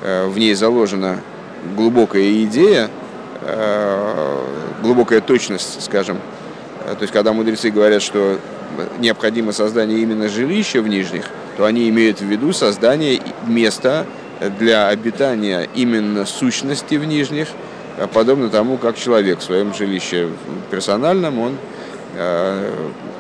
Э, в ней заложена глубокая идея, э, глубокая точность, скажем. То есть, когда мудрецы говорят, что необходимо создание именно жилища в нижних, то они имеют в виду создание места для обитания именно сущности в нижних, подобно тому, как человек в своем жилище персональном, он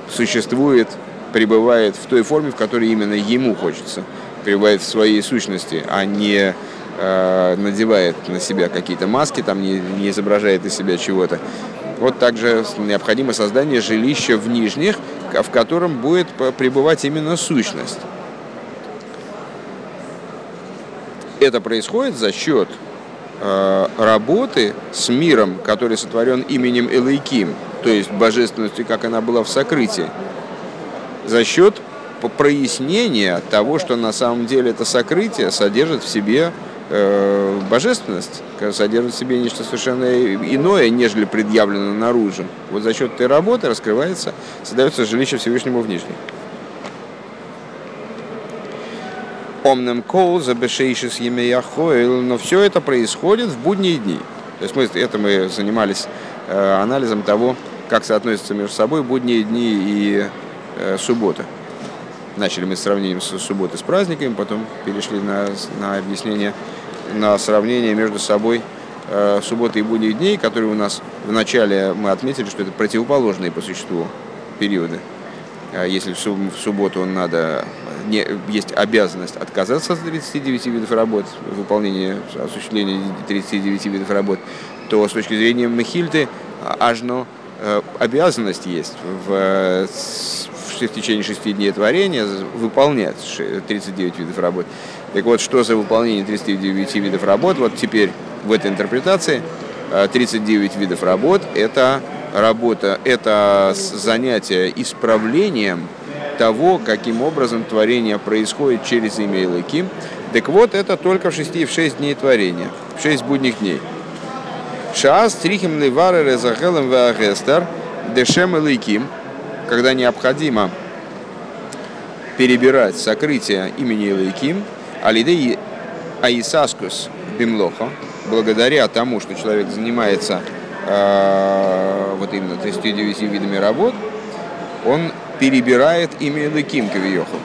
существует, пребывает в той форме, в которой именно ему хочется, пребывает в своей сущности, а не э, надевает на себя какие-то маски, там не, не изображает из себя чего-то. Вот также необходимо создание жилища в нижних, в котором будет пребывать именно сущность. Это происходит за счет э, работы с миром, который сотворен именем Элейким, то есть божественностью, как она была в сокрытии, за счет прояснения того, что на самом деле это сокрытие содержит в себе э, божественность, содержит в себе нечто совершенно иное, нежели предъявлено наружу. Вот за счет этой работы раскрывается, создается жилище Всевышнему в Нижнем. Омнем кол за бешейшис емеяхоил, но все это происходит в будние дни. То есть мы, это мы занимались э, анализом того, как соотносятся между собой будние дни и э, суббота. Начали мы с сравнением с субботы с праздниками, потом перешли на, на объяснение, на сравнение между собой э, субботы и будние дней, которые у нас в начале мы отметили, что это противоположные по существу периоды. А если в субботу надо, не, есть обязанность отказаться от 39 видов работ, выполнения, осуществления 39 видов работ, то с точки зрения Мехильты, ажно э, обязанность есть в, в течение шести дней творения выполнять 39 видов работ. Так вот, что за выполнение 39 видов работ? Вот теперь в этой интерпретации 39 э, видов работ – это работа, это занятие исправлением того, каким образом творение происходит через имя Илыким. Так вот, это только в 6, в 6 дней творения, в 6 будних дней. Шаас трихим ливары резахелем веагестер дешем Илыким, когда необходимо перебирать сокрытие имени Илыким, алидей аисаскус бимлохо, благодаря тому, что человек занимается вот именно 39 видами работ, он перебирает имя Элыким Кавиоху,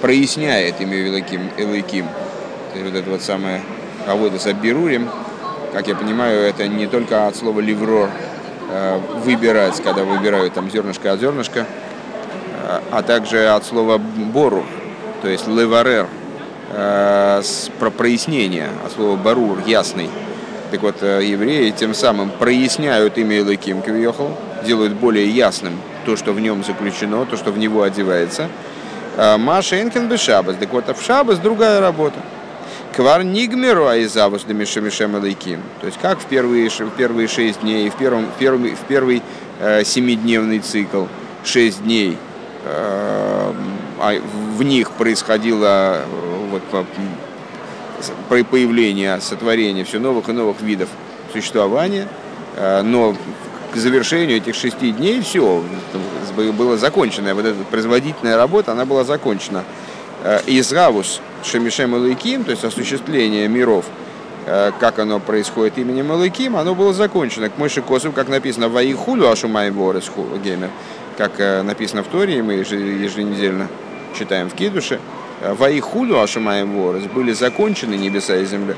проясняет имя Элыким, Элыким. Вот это вот самое Авода с Аббирурим, как я понимаю, это не только от слова ливрор, э, выбирать, когда выбирают там зернышко от зернышка, э, а также от слова бору, то есть леварер, э, про прояснение, от слова барур, ясный. Так вот, евреи тем самым проясняют имя Элыким Кавиохал, делают более ясным то, что в нем заключено, то, что в него одевается. Маша Энкен Бешабас. Так вот, а в Шабас другая работа. Квар нигмеру айзавус да мишемишем элейким. То есть как в первые, в первые шесть дней, в, первом, в первый, в первый э, семидневный цикл, шесть дней, э, а в них происходило э, вот, появление, сотворение все новых и новых видов существования, э, но к завершению этих шести дней все было закончено. Вот эта производительная работа, она была закончена. Э, Изравус Шемишем Элайким, то есть осуществление миров, э, как оно происходит именем Элайким, оно было закончено. К Мойши Косу, как написано, Ваихулю Ашумай Борис Геймер, как написано в Торе, мы еженедельно читаем в Кидуше, Ваихулю Ашумай Борис были закончены небеса и земля.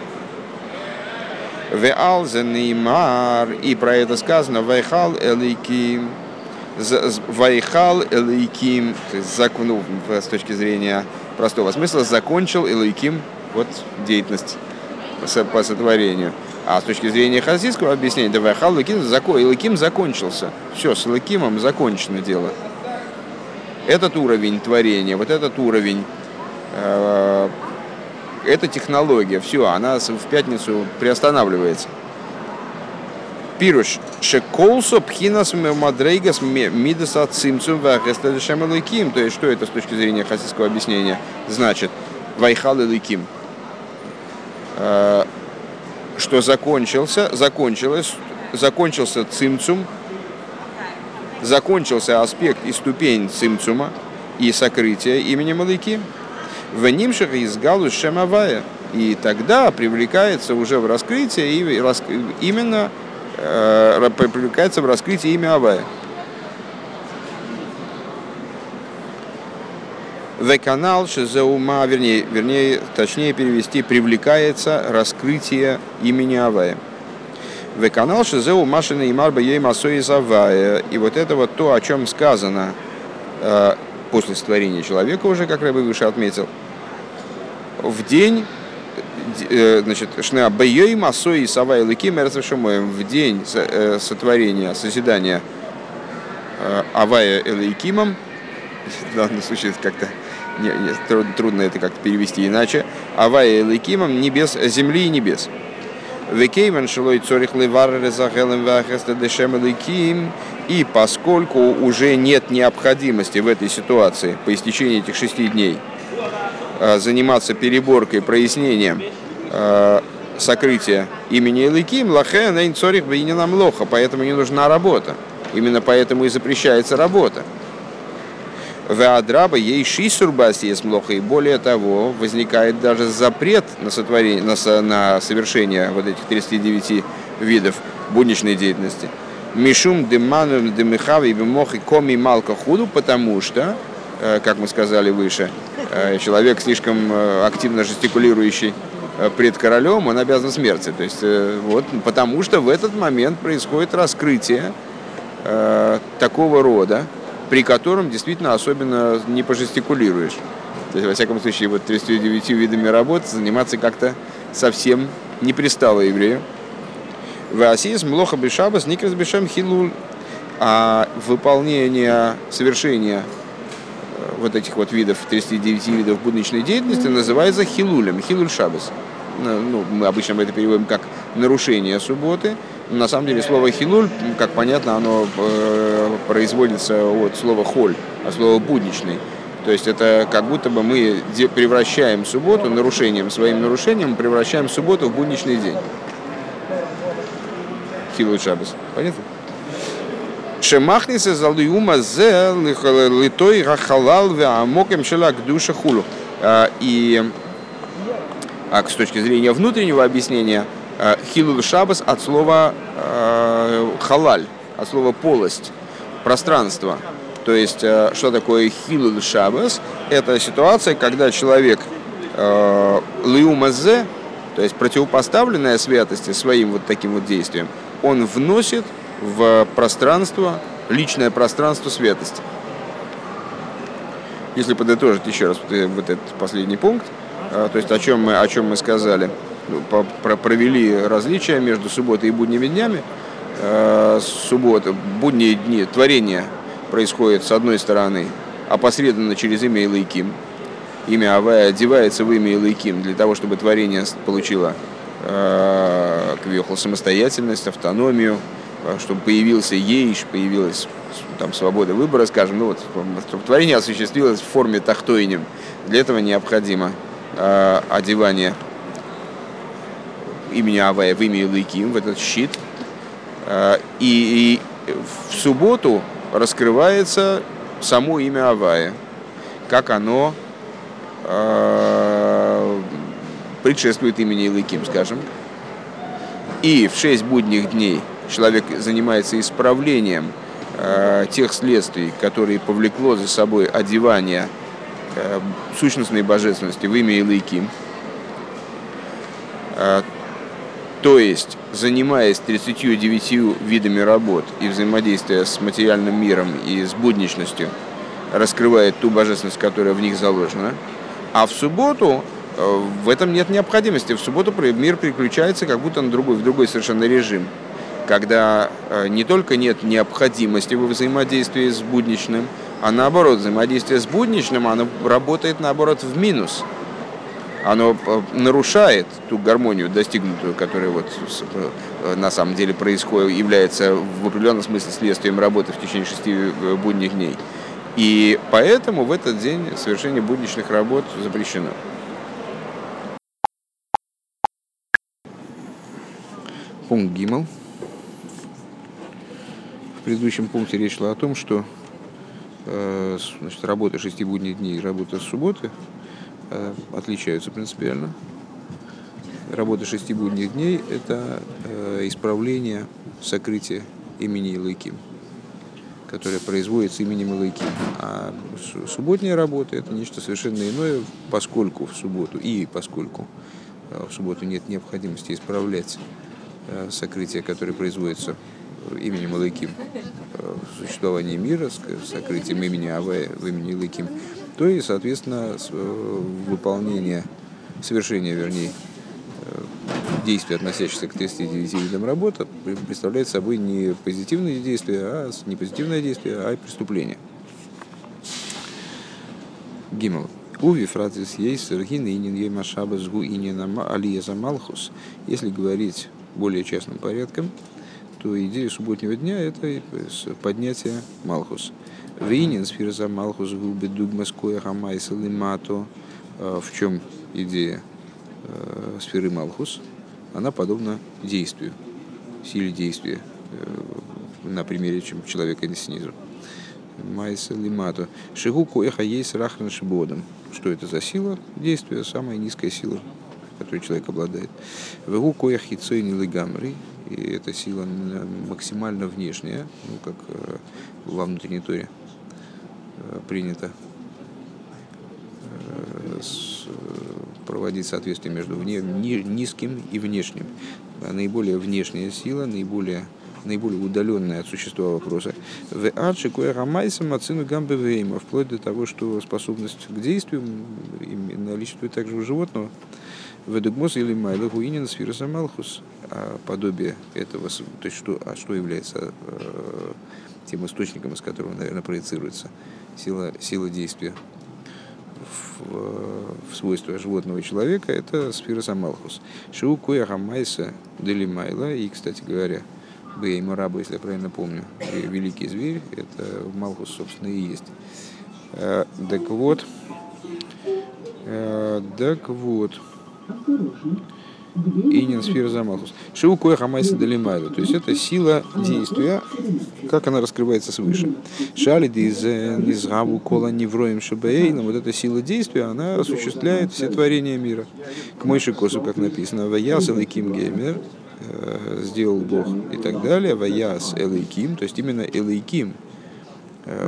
Веалзенеймар, и про это сказано, Вайхал Элейким, Вайхал Элейким, то есть ну, с точки зрения простого смысла, закончил Элейким вот деятельность по сотворению. А с точки зрения хасидского объяснения, да Вайхал Элейким, закон, Элейким закончился. Все, с Элейкимом закончено дело. Этот уровень творения, вот этот уровень э, эта технология, все, она в пятницу приостанавливается. Пируш, шеколсо пхинас мадрейгас мидаса цимцум вахестадешем То есть, что это с точки зрения хасидского объяснения значит? Вайхал ликим. Э, что закончился, закончилось, закончился цимцум, закончился аспект и ступень цимцума и сокрытия имени Малыки в нимших из галу шемавая. И тогда привлекается уже в раскрытие именно э, привлекается в раскрытие имя Авая. В канал Шизаума, вернее, вернее, точнее перевести, привлекается раскрытие имени Авая. В канал Шизеу Машина и Марба Ей Масои Завая. И вот это вот то, о чем сказано э, после сотворения человека уже, как Рэбби выше отметил, в день значит, шнеа бейой масой и сава и лыким в день сотворения, созидания Авая Элейкимом, в данном случае как-то не, не, трудно это как-то перевести иначе, Авая Элейкимом небес, земли и небес. Векейвен шелой цорих левар резахелем вахеста дешем Элейким, и поскольку уже нет необходимости в этой ситуации по истечении этих шести дней э, заниматься переборкой, прояснением э, сокрытия имени Эликим, лахен эйн цорих нам лоха, поэтому не нужна работа. Именно поэтому и запрещается работа. Веадраба ей шисурбас есть млоха. И более того, возникает даже запрет на, сотворение, на, на совершение вот этих 39 видов будничной деятельности – Мишум деману демихави бимохи коми малка худу, потому что, э, как мы сказали выше, э, человек слишком э, активно жестикулирующий пред королем, он обязан смерти. То есть, вот, потому что в этот момент происходит раскрытие такого рода, при котором действительно особенно не пожестикулируешь. То есть, во всяком случае, вот 39 видами работы заниматься как-то совсем не пристало еврею. Васис млоха бешабас никрес бешем хилуль. А выполнение, совершение э, вот этих вот видов, 39 видов будничной деятельности называется хилулем, хилуль шабас. Ну, мы обычно это переводим как нарушение субботы. На самом деле слово хилуль, как понятно, оно э, производится от слова холь, от слова будничный. То есть это как будто бы мы превращаем субботу нарушением, своим нарушением превращаем субботу в будничный день. Хилу Шабас. Понятно? Шемахниса залуюма зе литой рахалал веамокем шелак душа хулу. А, и а с точки зрения внутреннего объяснения, а, хилул шабас от слова а, халаль, от слова полость, пространство. То есть, что такое хилул шабас? Это ситуация, когда человек лиумазе, то есть противопоставленная святости своим вот таким вот действием, он вносит в пространство, личное пространство святости. Если подытожить еще раз вот, вот этот последний пункт, а, то есть о чем мы, о чем мы сказали, ну, про, провели различия между субботой и будними днями. А, суббота, будние дни, творение происходит с одной стороны опосредованно через имя Илайким. Имя Авая одевается в имя Илайким для того, чтобы творение получило Э, квехал самостоятельность, автономию, э, чтобы появился ейш, появилась там свобода выбора, скажем, ну вот, творение осуществилось в форме тахтойнем. Для этого необходимо э, одевание имени Авая в имя Илыким, в этот щит. Э, и, и в субботу раскрывается само имя Авая, как оно э, предшествует имени Илыким, скажем. И в шесть будних дней человек занимается исправлением э, тех следствий, которые повлекло за собой одевание э, сущностной божественности в имя Илыким. Э, то есть, занимаясь 39 видами работ и взаимодействия с материальным миром и с будничностью, раскрывает ту божественность, которая в них заложена. А в субботу в этом нет необходимости. В субботу мир переключается как будто на другой, в другой совершенно режим, когда э, не только нет необходимости во взаимодействии с будничным, а наоборот, взаимодействие с будничным, оно работает наоборот в минус. Оно э, нарушает ту гармонию, достигнутую, которая вот на самом деле происходит, является в определенном смысле следствием работы в течение шести будних дней. И поэтому в этот день совершение будничных работ запрещено. Пункт Гимл. В предыдущем пункте речь шла о том, что э, значит, работа шести будних дней и работа с субботы э, отличаются принципиально. Работа шести будних дней – это э, исправление сокрытия имени Илайким, которое производится именем Илайким. А субботняя работа – это нечто совершенно иное, поскольку в субботу и поскольку в субботу нет необходимости исправлять сокрытие, которое производится именем Илыким, э, существование мира, сокрытием имени Аве в имени Илыким, то и, соответственно, э, выполнение, совершение, вернее, действие, относящееся к 39 видам работы, представляет собой не позитивные действия, а не позитивное действие, а преступление. Гимл. Уви фразис есть сергин и нин машаба сгу и алия замалхус. Если говорить более частным порядком, то идея субботнего дня – это поднятие Малхус. Винин сфера за Малхус губи дугма скоя хамайса лимато. А в чем идея э, сферы Малхус? Она подобна действию, силе действия э, на примере чем человека снизу. Майса лимато. Шигу коеха есть рахран шибодом. Что это за сила? Действие, самая низкая сила, которой человек обладает. Вегу коях хицойни лигамри и эта сила максимально внешняя, ну, как э, во внутренней торе э, принято э, проводить соответствие между вне, низким и внешним. Наиболее внешняя сила, наиболее наиболее удаленная от существа вопроса. В адши рамайса мацину гамбе вейма, вплоть до того, что способность к действию наличествует также у животного. Ведугмос или майла гуинин сфируса малхус. А подобие этого, то есть что, а что является э, тем источником, из которого, наверное, проецируется сила, сила действия в, в свойства животного человека, это сфера самалхус. Шиу куя хамайса дели майла, и, кстати говоря, Бейма раба, если я правильно помню, великий зверь, это Малхус, собственно, и есть. Э, так вот, э, так вот, Инин сфера замалхус. Шиу кое хамайса далимайла. То есть это сила действия, как она раскрывается свыше. Шали из гаву кола невроем шабаэйна. Вот эта сила действия, она осуществляет все творения мира. К мойши косу, как написано, ваяс элайким геймер, э, сделал Бог и так далее. Ваяс элайким, то есть именно элайким,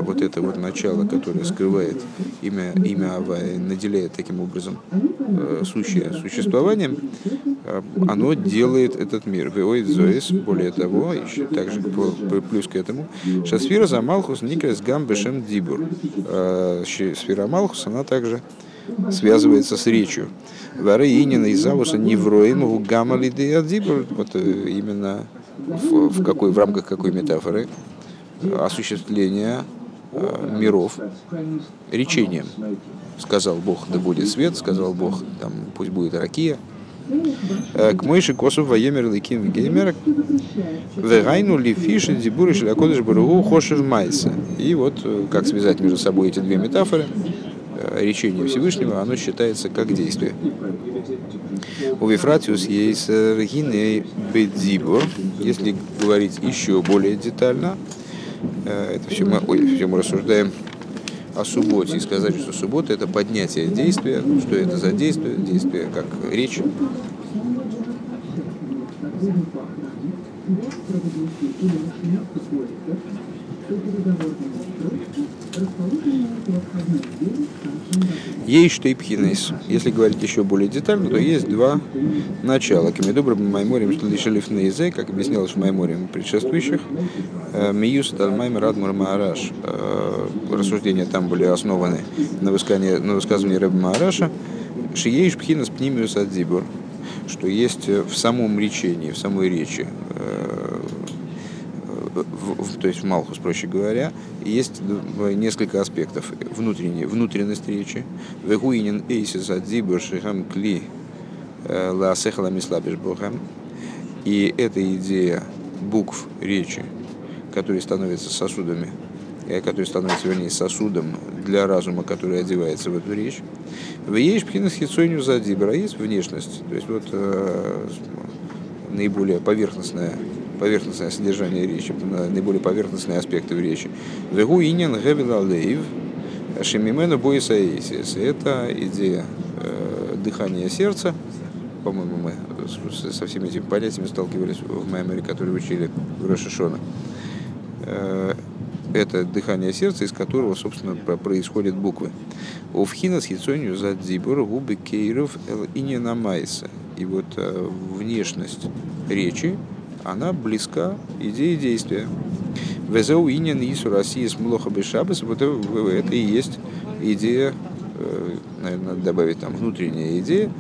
вот это вот начало, которое скрывает имя, имя Авая, наделяет таким образом э, сущее существованием, э, оно делает этот мир. Веоид Зоис, более того, еще также плюс к этому, Шасфира за Малхус Никрес Гамбешем Дибур. Сфера Малхус, она также связывается с речью. Вары Инина и Завуса Невроим Гамали Дибур. Вот именно в, в, какой, в рамках какой метафоры осуществления э, миров речением. Сказал Бог, да будет свет, сказал Бог, там, пусть будет ракия. Э, к мыши косов воемер ликим геймер вегайну ли фиши дибуры шелякодыш баругу хошер майса. И вот э, как связать между собой эти две метафоры, речение Всевышнего, оно считается как действие. У Вифратиус есть регины бедзибор, если говорить еще более детально, это все мы, ой, все мы рассуждаем о субботе. И сказать, что суббота это поднятие действия, что это за действие, действие как речь. Штейпхинес. Если говорить еще более детально, то есть два начала. Камедобра Майморим Шлишелиф Нейзе, как объяснялось в Майморим предшествующих, э, Миюс Дальмайм Радмур Маараш. Э, рассуждения там были основаны на высказывании, на высказывании Рэба Маараша. Шиеиш Пхинас Пнимиус Адзибур что есть в самом речении, в самой речи э, в, то есть в Малхус, проще говоря, есть несколько аспектов. Внутренний, внутренность речи. Вегуинин эйсис адзибур шихам кли э, лаасехала мислабиш. И эта идея букв речи, которые становятся сосудами, э, которые становятся, вернее, сосудом для разума, который одевается в эту речь. В есть пхинас хитсойню задибра, есть внешность. То есть вот э, наиболее поверхностная поверхностное содержание речи, наиболее поверхностные аспекты в речи. Вегу инин гевилалейв шемимену боисаисис. Это идея э, дыхания сердца. По-моему, мы со всеми этими понятиями сталкивались в Маймере, которые учили в Рошишона. Э, это дыхание сердца, из которого, собственно, происходят буквы. Увхина с хитсонью за дзибур губы кейров эл ининамайса. И вот э, внешность речи, она близка идее действия. Везеу инин Ису России с Млоха Бешабас, вот это и есть идея наверное, надо добавить там внутренняя идея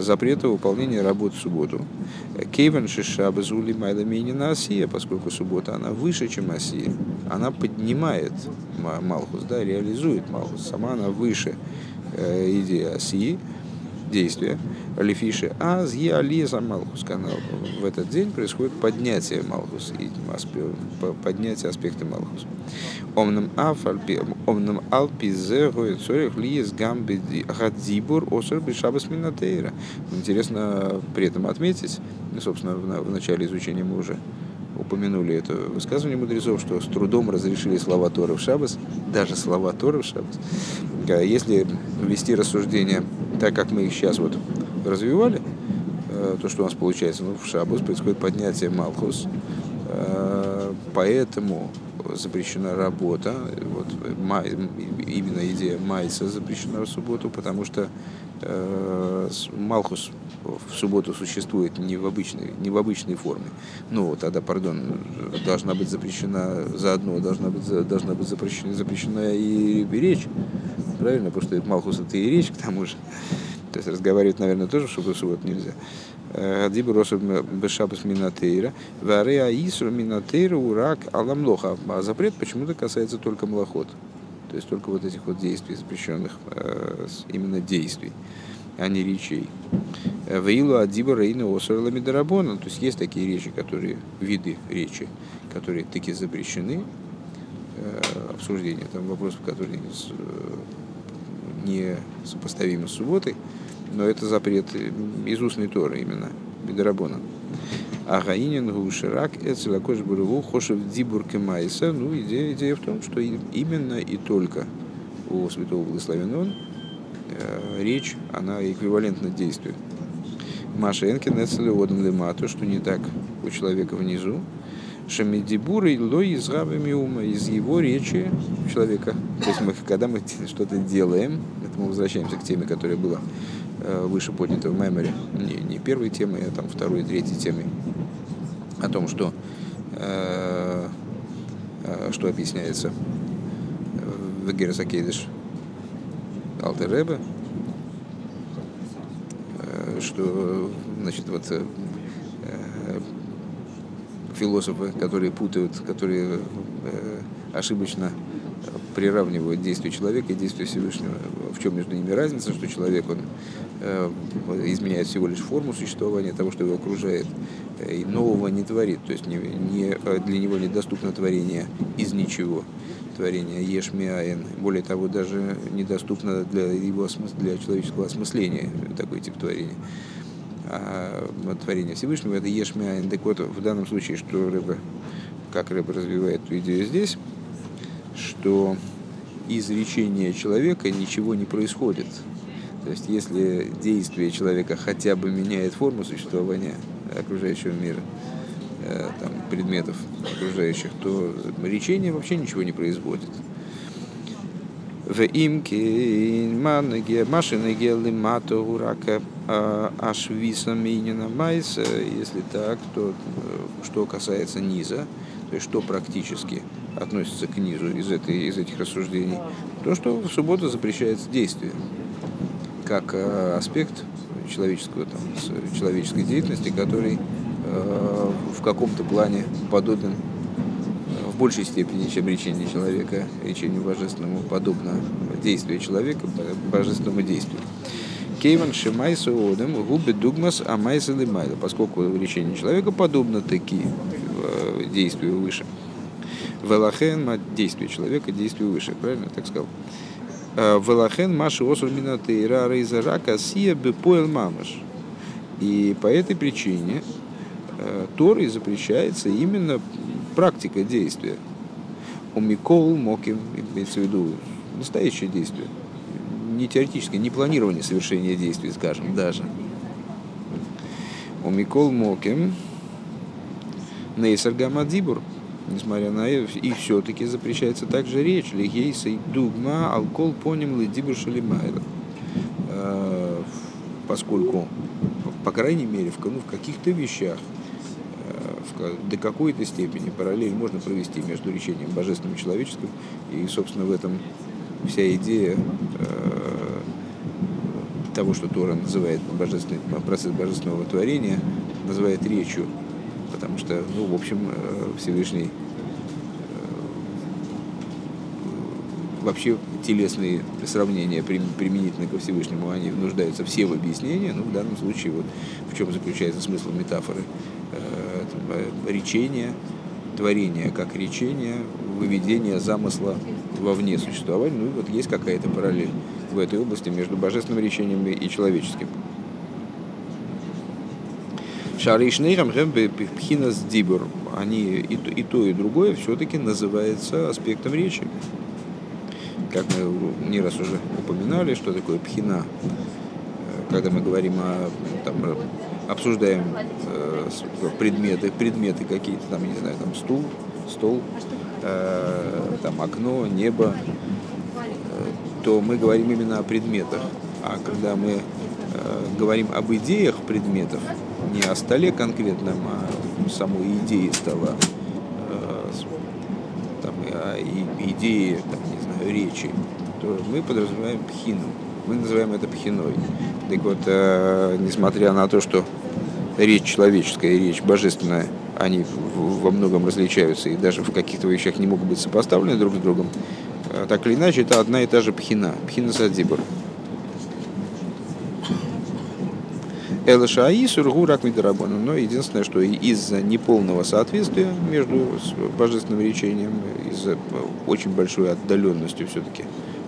запрета выполнения работы в субботу. Кейвен Шишаба Зули Майла на Осия, поскольку суббота она выше, чем Осия, она поднимает Малхус, да, реализует Малхус, сама она выше идеи Осии, действия Лефиши, а Ализа Малхус канал. В этот день происходит поднятие Малхус, поднятие аспекта Малхус. Омнам омнам алпизе цорих лиес гамби гадзибур осер бешабас минатейра. Интересно при этом отметить, собственно, в начале изучения мы уже упомянули это высказывание мудрецов, что с трудом разрешили слова Торы в Шабас, даже слова Торы в Шабас. Если вести рассуждение так, как мы их сейчас вот развивали, э, то, что у нас получается, ну, в Шабус происходит поднятие Малхус, э, поэтому запрещена работа, вот, именно идея Майса запрещена в субботу, потому что э, Малхус в субботу существует не в обычной, не в обычной форме. Ну, тогда, пардон, должна быть запрещена заодно, должна быть, должна быть запрещена, запрещена и речь. Правильно? Потому что Малхус это и речь, к тому же. То есть разговаривать, наверное, тоже в субботу нельзя. Гадибу роса бешабас минатейра, варе аисру минатейра урак аламлоха. А запрет почему-то касается только млохот. То есть только вот этих вот действий, запрещенных именно действий, а не речей. Веилу адиба рейна осарла мидарабона. То есть есть такие речи, которые, виды речи, которые таки запрещены, обсуждение там вопросов, которые не сопоставимы с субботой, но это запрет из устной Торы именно, Бедарабона. А Гаинин Гуширак Эцелакош Буреву Хошев Дибурке Майса. Ну, идея, идея в том, что именно и только у святого благословен э, речь, она эквивалентна действию. Маша Энкин Эцелеодом Лемату, что не так у человека внизу, Шамидибуры ло из ума, из его речи человека. То есть мы, когда мы что-то делаем, это мы возвращаемся к теме, которая была Э, выше поднято в меморе, не, не первой темой, а там второй, третьей темой, о том, что, э, э, что объясняется в Герасакейдыш Алтеребе, э, что, значит, вот э, философы, которые путают, которые э, ошибочно приравнивают действие человека и действие Всевышнего. В чем между ними разница, что человек, он Э, изменяет всего лишь форму существования того, что его окружает, э, и нового не творит. То есть не, не, э, для него недоступно творение из ничего, творение ешмиаен. Более того, даже недоступно для его для человеческого осмысления такой тип творения. А творение Всевышнего это ешмиаен. Так вот, в данном случае, что рыба, как рыба развивает эту идею здесь, что из речения человека ничего не происходит – то есть, если действие человека хотя бы меняет форму существования окружающего мира, э, там, предметов окружающих, то речение вообще ничего не производит. В имке машины гелы мато урака а, ашвиса минина майса. Если так, то э, что касается низа, то есть что практически относится к низу из, этой, из этих рассуждений, то, что в субботу запрещается действие как э, аспект человеческого, там, человеческой деятельности, который э, в каком-то плане подобен э, в большей степени, чем речение человека, речению божественному, подобно действию человека божественному действию. Кейван Шимайса Одем губы дугмас амайса лимайла, поскольку речение человека подобно таки действию выше. Велахен действие человека, действию выше, правильно я так сказал? Э, Велахен Маши Осур Минатейра Рейза Рака Сия Бепоэл Мамаш. И по этой причине э, Торой запрещается именно практика действия. У Микол Моким, имеется в виду настоящее действие. Не теоретическое, не планирование совершения действий, скажем, даже. У Микол Моким Нейсар Гамадибур – несмотря на это, и все-таки запрещается также речь. Лигейса и дугма алкол поним лидибу шалимайла. Э, поскольку, по крайней мере, в, ну, в каких-то вещах э, до какой-то степени параллель можно провести между речением божественным и человеческим. И, собственно, в этом вся идея э, того, что Тора называет божественный, процесс божественного творения, называет речью. Потому что, ну, в общем, Всевышний вообще телесные сравнения применительно ко Всевышнему, они нуждаются все в объяснении, но в данном случае вот в чем заключается смысл метафоры. Речение, творение как речение, выведение замысла вовне существования. Ну и вот есть какая-то параллель в этой области между божественным речением и человеческим. Шаришнейрам пхинас дибур. Они и то, и то, и другое все-таки называется аспектом речи. Как мы не раз уже упоминали, что такое пхина, когда мы говорим о, там, обсуждаем э, предметы, предметы какие-то, там, не знаю, там стул, стол, э, там окно, небо, э, то мы говорим именно о предметах. А когда мы э, говорим об идеях предметов, не о столе конкретном, а самой идее стола, э, там, о идее, там, не знаю, речи, то мы подразумеваем пхину. Мы называем это пхиной. Так вот, э, несмотря на то, что речь человеческая и речь божественная – они во многом различаются и даже в каких-то вещах не могут быть сопоставлены друг с другом, а так или иначе, это одна и та же пхина, пхина садзибур. Элашаи сургу рак Но единственное, что из-за неполного соответствия между божественным речением, из-за очень большой отдаленности все-таки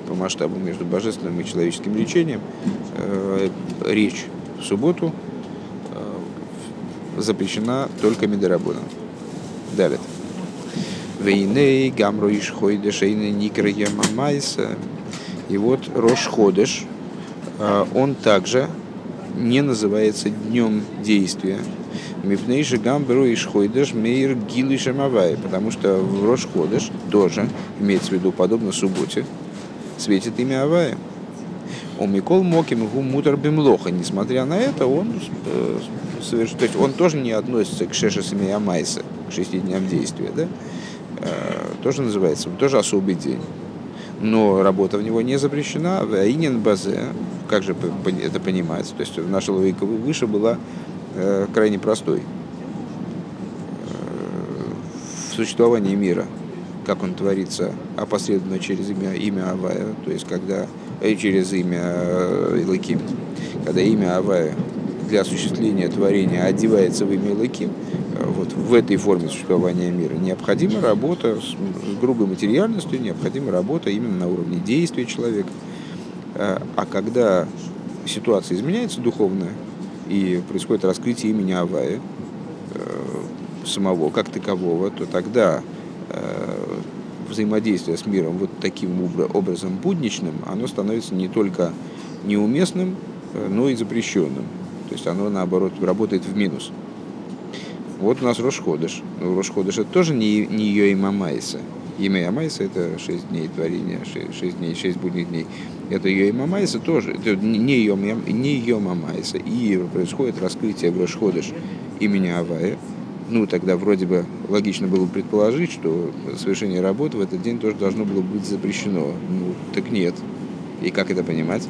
по масштабу между божественным и человеческим речением, э, речь в субботу запрещена только Медорабоном. Далее. Вейней, Гамро Ишхойдеш, Эйны Никра Ямамайса. И вот Рош Ходеш, а, он также не называется днем действия. Мипней же Гамберу Ишхойдеш Мейр Гилы Шамавай, потому что в Рош Ходеш тоже, имеется в виду подобно субботе, светит имя Авая. У Микол Моким Гу Мутар Бимлоха. Несмотря на это, он э, совершенно, то есть он тоже не относится к Шеша Майса, к шести дням действия, да? Э, тоже называется, тоже особый день. Но работа в него не запрещена. В Аинен Базе, как же это понимать? То есть наша логика выше была э, крайне простой. В существовании мира, как он творится опосредованно через имя, имя Авая, то есть когда и через имя Илыким, когда имя Авая для осуществления творения одевается в имя Лыки, вот в этой форме существования мира, необходима работа с, грубой материальностью, необходима работа именно на уровне действия человека. А, а когда ситуация изменяется духовная, и происходит раскрытие имени Авая, э, самого как такового, то тогда э, взаимодействие с миром вот таким образом будничным, оно становится не только неуместным, э, но и запрещенным. То есть оно, наоборот, работает в минус. Вот у нас Рошходыш. Ну, Рошходыш это тоже не, не ее имя Майса. Имя Майса это 6 дней творения, 6, 6 дней, 6 будних дней. Это ее имя Майса тоже, это не ее, не ее Майса. И происходит раскрытие в Рошходыш имени Авая. Ну, тогда вроде бы логично было предположить, что совершение работы в этот день тоже должно было быть запрещено. Ну, так нет. И как это понимать?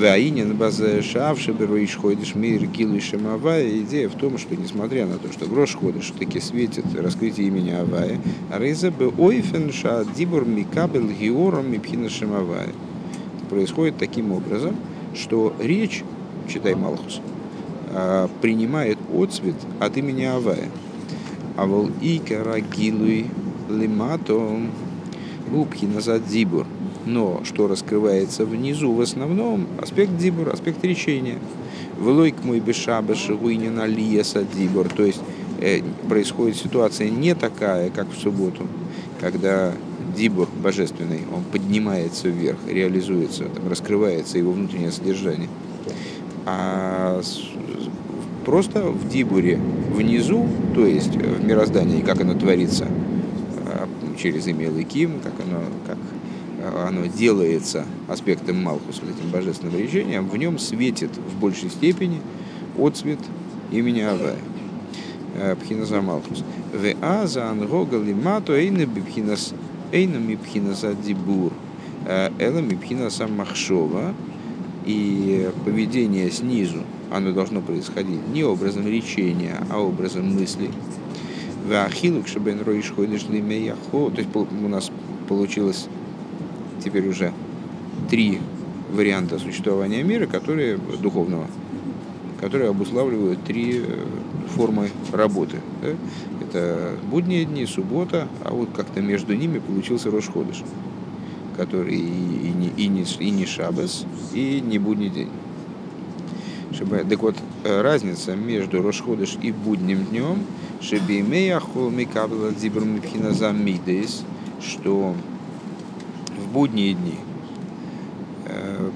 Ваинин базе шавши беруиш ходишь мир гилу шамавая. Идея в том, что несмотря на то, что в ходишь таки светит раскрытие имени Авая, рейза бы ойфен ша дибур микабел геором мипхина шамавая. Происходит таким образом, что речь, читай Малхус, а, принимает отцвет от имени Авая. А вол икара гилуй лимато упхина за дибур – но что раскрывается внизу, в основном аспект дибур, аспект речения. Влойк мой бешаба шигуинина лиеса дибур. То есть э, происходит ситуация не такая, как в субботу, когда дибур божественный, он поднимается вверх, реализуется, там, раскрывается его внутреннее содержание. А просто в дибуре внизу, то есть в мироздании, как оно творится, а, через имя Лыким, как оно, как оно делается аспектом Малхус, вот этим божественным речением, в нем светит в большей степени отцвет имени Авая. Э, Пхинаса Малхус. В аза ангога лимато эйна бипхинас эйна мипхинаса дибур. Э, эла мипхинаса махшова. И поведение снизу, оно должно происходить не образом речения, а образом мысли. Вахилук, чтобы роиш ходишь То есть у нас получилось теперь уже три варианта существования мира, которые духовного, которые обуславливают три э, формы работы. Да? Это будние дни, суббота, а вот как-то между ними получился Рошходыш, который и, и, не, и, не, и не шабас, и не будний день. Чтобы, так вот, э, разница между Рошходыш и будним днем, Шебимеяху Микабла Дзибр Мидейс, что будние дни э,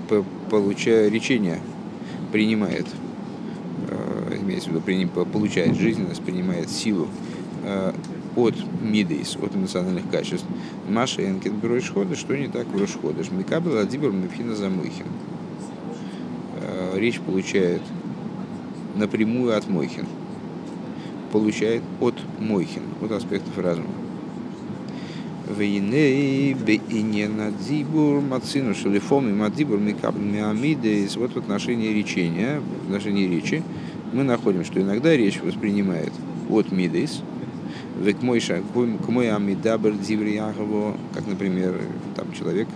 получая речение, принимает, э, имеется в виду, получает жизненность, принимает силу от мидейс, от эмоциональных качеств. Маша Энкет Берошхода, что не так в Рошходыш. Микабел Адибр Мипхина Замыхин. Речь получает напрямую от Мойхин. Получает от Мойхин, от аспектов разума. Вейней бейнена дибур мацину шелифом и мадибур микабл миамидейс. Вот в отношении речения, в отношении речи, мы находим, что иногда речь воспринимает от мойша, к мой амидабр диврияхово, как, например, там человек,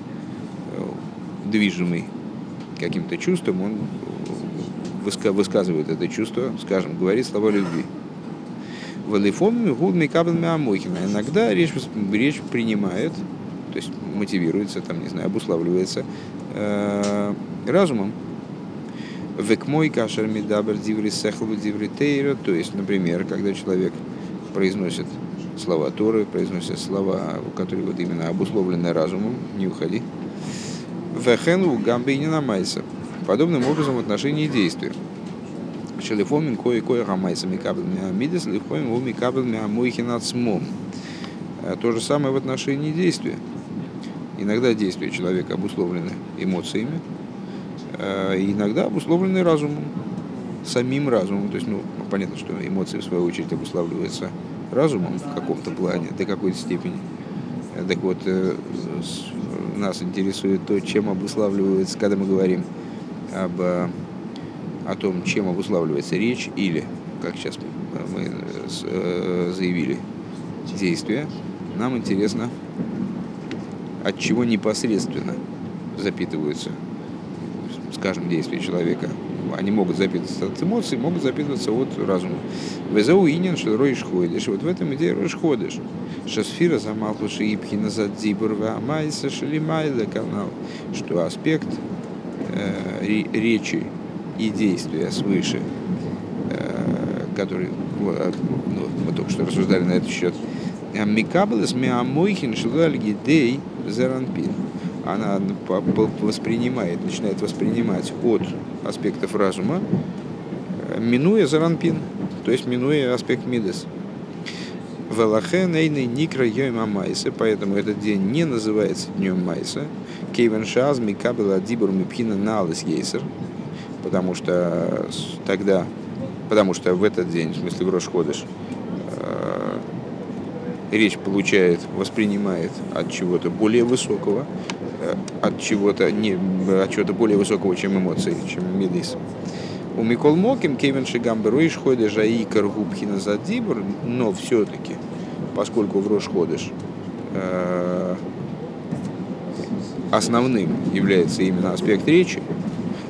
э, движимый каким-то чувством, он высказывает это чувство, скажем, говорит слова любви. ולפעמים הוא מקבל מהמוחין. Иногда речь, речь принимает, то есть мотивируется, там, не знаю, обуславливается э, разумом. וכמו כאשר מדבר דברי שכל דברי תורה. То есть, например, когда человек произносит слова Торы, произносит слова, которые вот именно обусловлены разумом, не уходи. וכן הוא גם בענין המעשה. Подобным образом в отношении действия. שלפעמים כוח כוח המעשה מקבל מהמידות, לפעמים הוא מקבל מהמוחין עצמם. Э, то же самое в отношении действия. Иногда действия человека обусловлены эмоциями, э, иногда обусловлены разумом самим разумом. То есть, ну, понятно, что эмоции, в свою очередь, обуславливаются разумом в каком-то плане, до какой-то степени. Так вот, э, нас интересует то, чем обуславливается, когда мы говорим об, о том, чем обуславливается речь или, как сейчас мы э, заявили, действие, нам интересно, от чего непосредственно запитываются, скажем, действия человека они могут запитываться от эмоций, могут запитываться от разума. Везау инин что роиш ходишь. Вот в этом идея роиш ходишь. Шасфира замалхуши ипхина задзибур майса шалимайда канал. Что аспект э, речи и действия свыше, э, который э, ну, мы только что рассуждали на этот счет. Микаблес миамойхин шилаль гидей заранпин она воспринимает, начинает воспринимать от аспектов разума, э, минуя заранпин, то есть минуя аспект мидес. Велахен эйный никра йойма майса, поэтому этот день не называется днем майса. Кейвен шаз микабела дибур мипхина налыс ейсер, потому что тогда, потому что в этот день, в смысле в Рошходыш, э, речь получает, воспринимает от чего-то более высокого, Э, от чего-то не от чего-то более высокого, чем эмоции, чем медис. У Микол Моким Кевин Шигамберу и Шходыш Аикар Губхина Задибр, но все-таки, поскольку в Рошходыш э, основным является именно аспект речи,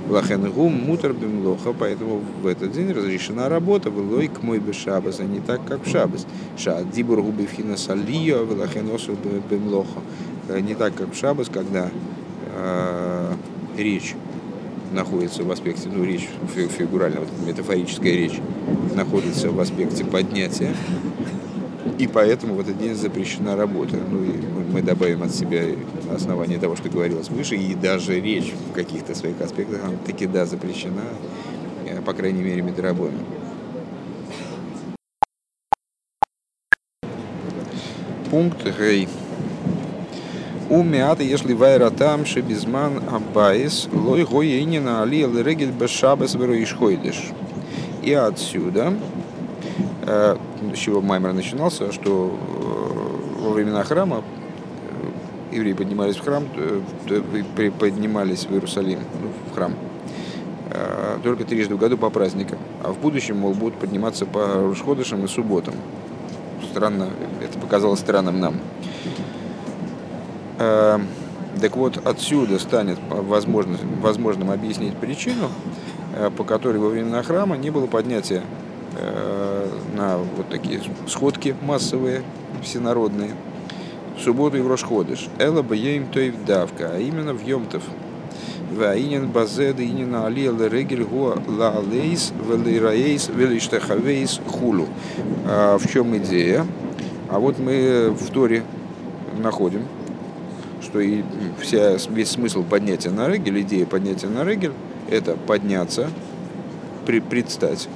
Лахенгум мутар бимлоха, поэтому в этот день разрешена работа в лойк мой бы шабас, а не так, как в шабас. Ша дибур губивхина салио, лахеносу бимлоха. Э, не так, как в Шабас, когда э, речь находится в аспекте, ну, речь фигурально, вот, метафорическая речь находится в аспекте поднятия, и поэтому в этот день запрещена работа. Ну, и мы добавим от себя на основании того, что говорилось выше, и даже речь в каких-то своих аспектах, она таки, да, запрещена, э, по крайней мере, метрабоном. Пункт Гей. Умят, если вайра там, шебизман абайс, лой гоенина али регель бешабес вероишхойдеш. И отсюда, э, с чего Маймер начинался, что э, во времена храма э, евреи поднимались в храм, поднимались в Иерусалим, ну, в храм, только трижды в году по праздникам. А в будущем, мол, будут подниматься по Рушходышам и субботам. Странно, это показалось странным нам. Э, так вот, отсюда станет возможно, возможным объяснить причину, э, по которой во времена храма не было поднятия э, на вот такие сходки массовые, всенародные, в субботу и в Рошходыш. Эла бьем той давка, а именно в Йомтов. Ваинен базеды инин алия лерегель го лаалейс велираейс велиштахавейс хулу. А в чем идея? А вот мы в Торе находим, что и вся, весь смысл поднятия на регель, идея поднятия на регель, это подняться, при, предстать,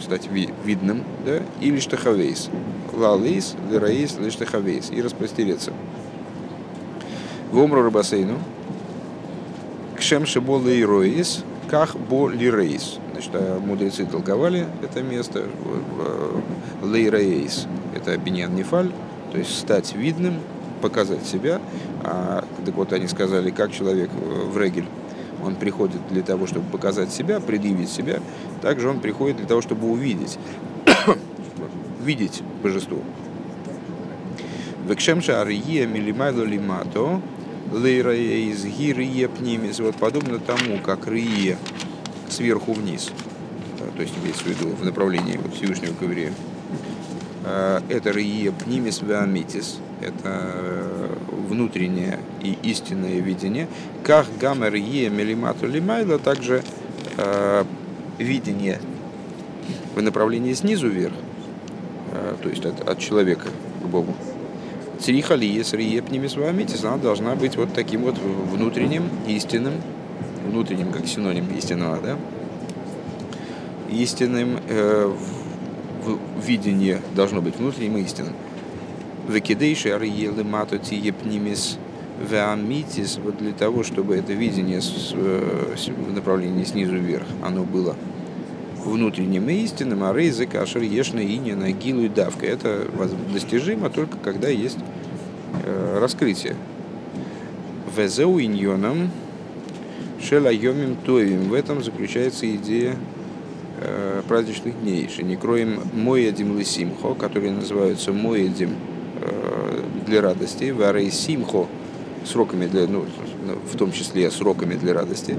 стать ви, видным, да, или штахавейс. Лалейс, лираейс, лиштахавейс, и распростереться. В омру рыбасейну, кшем шибо лейроис, ках бо лирейс. Значит, а мудрецы толковали это место. Лейрейс – это биньян нефаль, то есть стать видным, показать себя. А, так вот они сказали, как человек в регель, он приходит для того, чтобы показать себя, предъявить себя, также он приходит для того, чтобы увидеть, видеть божество. Векшемша ария милимайло лимато, лейраейс гирия пнимис. Вот подобно тому, как рия сверху вниз, то есть имеется в виду в направлении вот Всевышнего к еврею. Это рия пнимис веамитис, это внутреннее и истинное видение, как гамер е мелимату лимайла, также э, видение в направлении снизу вверх, э, то есть от, от человека к Богу. Цриха ли ес риепними с вами, она должна быть вот таким вот внутренним, истинным, внутренним как синоним истинного, да, истинным э, в, в видение должно быть внутренним и истинным. Векидейши ариелы мату тиепнимис веамитис, вот для того, чтобы это видение э, в направлении снизу вверх, оно было внутренним и истинным, а рейзы кашер ешна иня нагилу и давка. Это достижимо только когда есть э, раскрытие. Везеу иньоном шелайомим тоевим. В этом заключается идея э, праздничных дней. Шеникроем моедим лисимхо, которые называются моедим для радости, варей симхо, сроками для, ну, в том числе сроками для радости.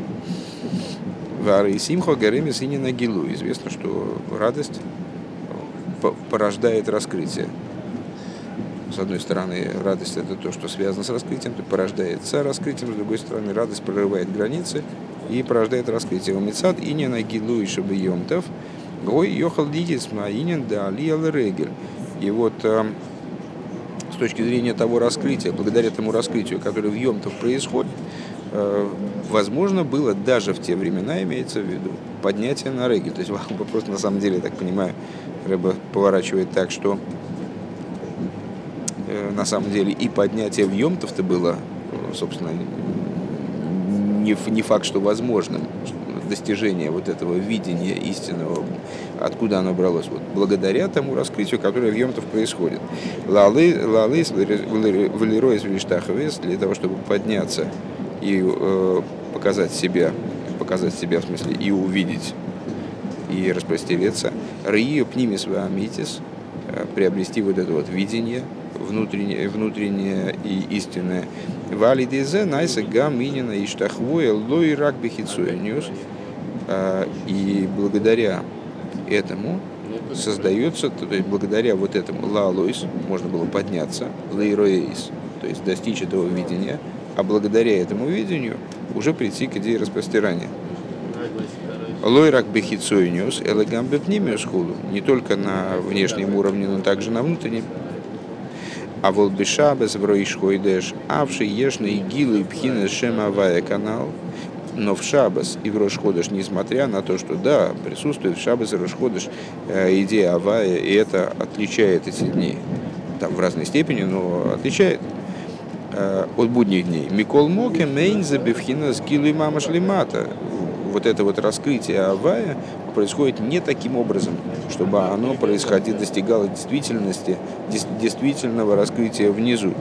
Варей симхо гареми синина гилу. Известно, что радость порождает раскрытие. С одной стороны, радость это то, что связано с раскрытием, то порождается раскрытием, с другой стороны, радость прорывает границы и порождает раскрытие. Умицат и не нагилу и чтобы йомтов, гой йохал дитис маинен да алиал регель. И вот эм, точки зрения того раскрытия, благодаря тому раскрытию, которое в Йомтов происходит, э, возможно было даже в те времена, имеется в виду, поднятие на реги. То есть вопрос на самом деле, я так понимаю, Рыба поворачивает так, что э, на самом деле и поднятие в Йомтов-то было, собственно, не, не факт, что возможным достижение вот этого видения истинного, откуда оно бралось, вот, благодаря тому раскрытию, которое в Йомтов происходит. Лалыс, Валеройс, Вилиштаховес, для того, чтобы подняться и э, показать себя, показать себя в смысле и увидеть, и распростереться. Рио пнимис амитис, э, приобрести вот это вот видение, внутреннее, внутреннее и истинное. Валидезе найса гам инина и штахвоя лой рак. А, и благодаря этому создается, то есть благодаря вот этому лалойс можно было подняться, лейроэйс, то есть достичь этого видения, а благодаря этому видению уже прийти к идее распростирания. Лойрак бехицойниус, элегам бепнимиус худу, не только на внешнем уровне, но также на внутреннем. А волбишабес в роишхойдеш, авши ешный гилы пхина шемавая канал – но в Шабас и в Рошходыш, несмотря на то, что да, присутствует в Шабас и Рошходыш э, идея Авая, и это отличает эти дни, там в разной степени, но отличает э, от будних дней. Микол Моке Мейнза Бевхина с Гилой Мама Шлемата. Вот это вот раскрытие Авая происходит не таким образом, чтобы оно происходило, достигало действительности, действительного раскрытия внизу.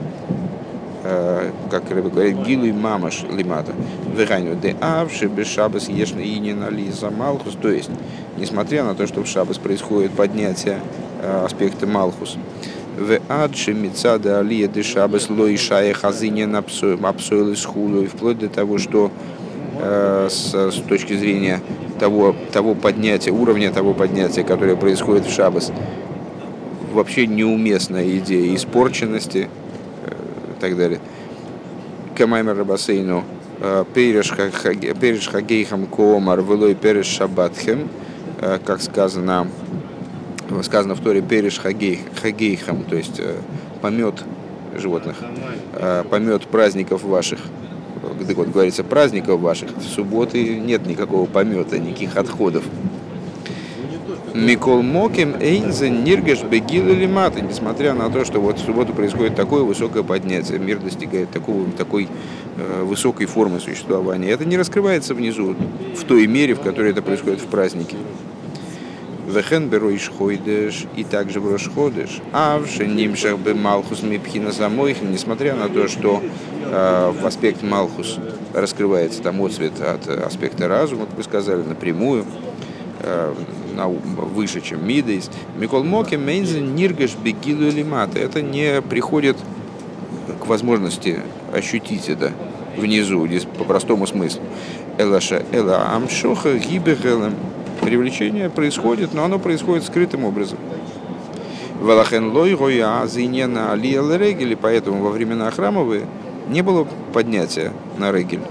Как Рыба говорит, гилу и мамаш лимата. Веганю де авши без шабас ешна и не нализа малхус. То есть, несмотря на то, что в шабас происходит поднятие аспекта малхус, в адши мецада алия де шабас лой шая хазиня на апсойл из хулу, и вплоть до того, что с, с точки зрения того, того поднятия, уровня того поднятия, которое происходит в шабас, вообще неуместная идея испорченности э, так далее. Камаймер Рабасейну э, Переш Хагейхам Коомар Велой Переш Шабатхем, э, как сказано, сказано в Торе Переш Хагейхам, то есть помет животных, помет праздников ваших, где вот говорится праздников ваших, в субботы нет никакого помета, никаких отходов. Микол Моким Эйнзе Ниргеш Бегил или несмотря на то, что вот в субботу происходит такое высокое поднятие, мир достигает такого, такой э, высокой формы существования. Это не раскрывается внизу в той мере, в которой это происходит в празднике. Вехен бероиш хойдеш и также в ходеш. А в шенимшах бы малхус мипхина самоих, несмотря на то, что э, в аспект малхус раскрывается там отцвет от аспекта разума, как вы сказали, напрямую, э, выше, чем Мидейс. Микол Моки Мейнзен Ниргаш Бегилу или Мата. Это не приходит к возможности ощутить это внизу, здесь по простому смыслу. Элаша Эла Амшоха Гибехелем. Привлечение происходит, но оно происходит скрытым образом. Валахен лой роя зинена алия регели, поэтому во времена храмовые не было поднятия на регель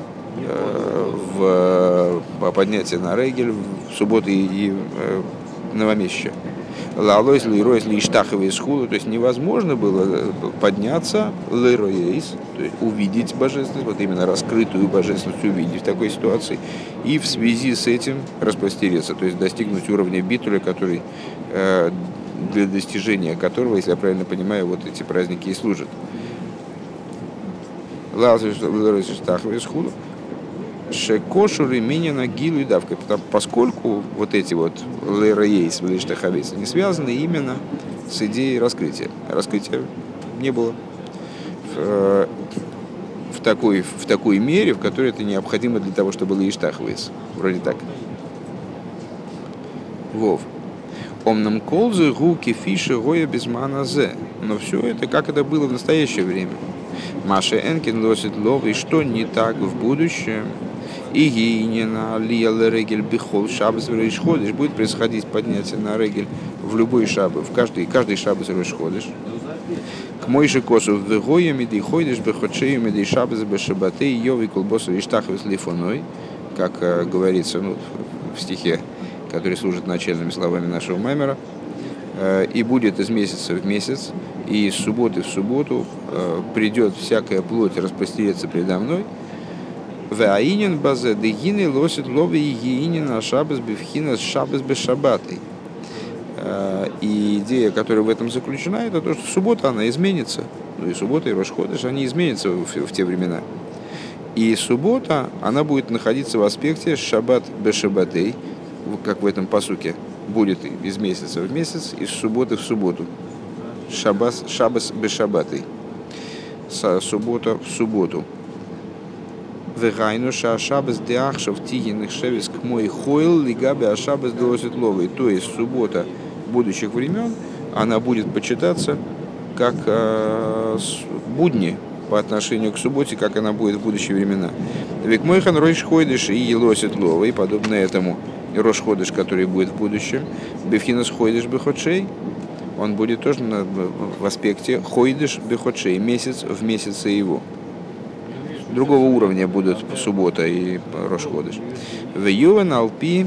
в поднятие на регель в субботу и э, новомесяче. Лалойс, лиройс, лиштаховый из худу. То есть невозможно было э, подняться лиройс, то есть увидеть божественность, вот именно раскрытую божественность увидеть в такой ситуации, и в связи с этим распростереться, то есть достигнуть уровня битуля, который э, для достижения которого, если я правильно понимаю, вот эти праздники и служат. Лалойс, лиройс, лиштаховый из худу. Шекошу реминина гилу и давка, поскольку вот эти вот лейраейс, влиштахавейс, они связаны именно с идеей раскрытия. Раскрытия не было в, э, в, такой, в такой мере, в которой это необходимо для того, чтобы было иштахвейс. Вроде так. Вов. Омнам колзы руки фиши гоя без маназе. Но все это, как это было в настоящее время. Маша Энкин лосит лов, и что не так в будущем – и гейнина лиел регель бихол шабас ходишь будет происходить поднятие на регель в любой шабы, в каждый, каждый шабас ходишь. К мой же косу в вегоя меди ходишь бехотшею меди шабас бешабаты йови колбосу и штахвис лифоной, как э, говорится ну, в стихе, который служит начальными словами нашего маймера, э, и будет из месяца в месяц, и из субботы в субботу э, придет всякая плоть распростереться предо мной, Ваинин базе дегины лосит лови егиинин а шабас бифхина шабас бешабатой. Э, и идея, которая в этом заключена, это то, что суббота, она изменится. Ну и суббота, и Рошходыш, они изменятся в, в те времена. И суббота, она будет находиться в аспекте шаббат бешабатей, как в этом посуке, будет из месяца в месяц, из субботы в субботу. Шабас, шабас бешабатей. Суббота в субботу. Вегайну шабас деахшав тигиных шевис к мой хойл лигабе ашабас досит ловый. То есть суббота будущих времен, она будет почитаться как э, будни по отношению к субботе, как она будет в будущие времена. Век мойхан ройш ходишь и елосит лова, и подобно этому рош ходишь, который будет в будущем, бифхинас ходишь бехотшей, он будет тоже в аспекте ходишь бехотшей, месяц в месяце его другого уровня будут суббота и Рошходыш. В Ювен Алпи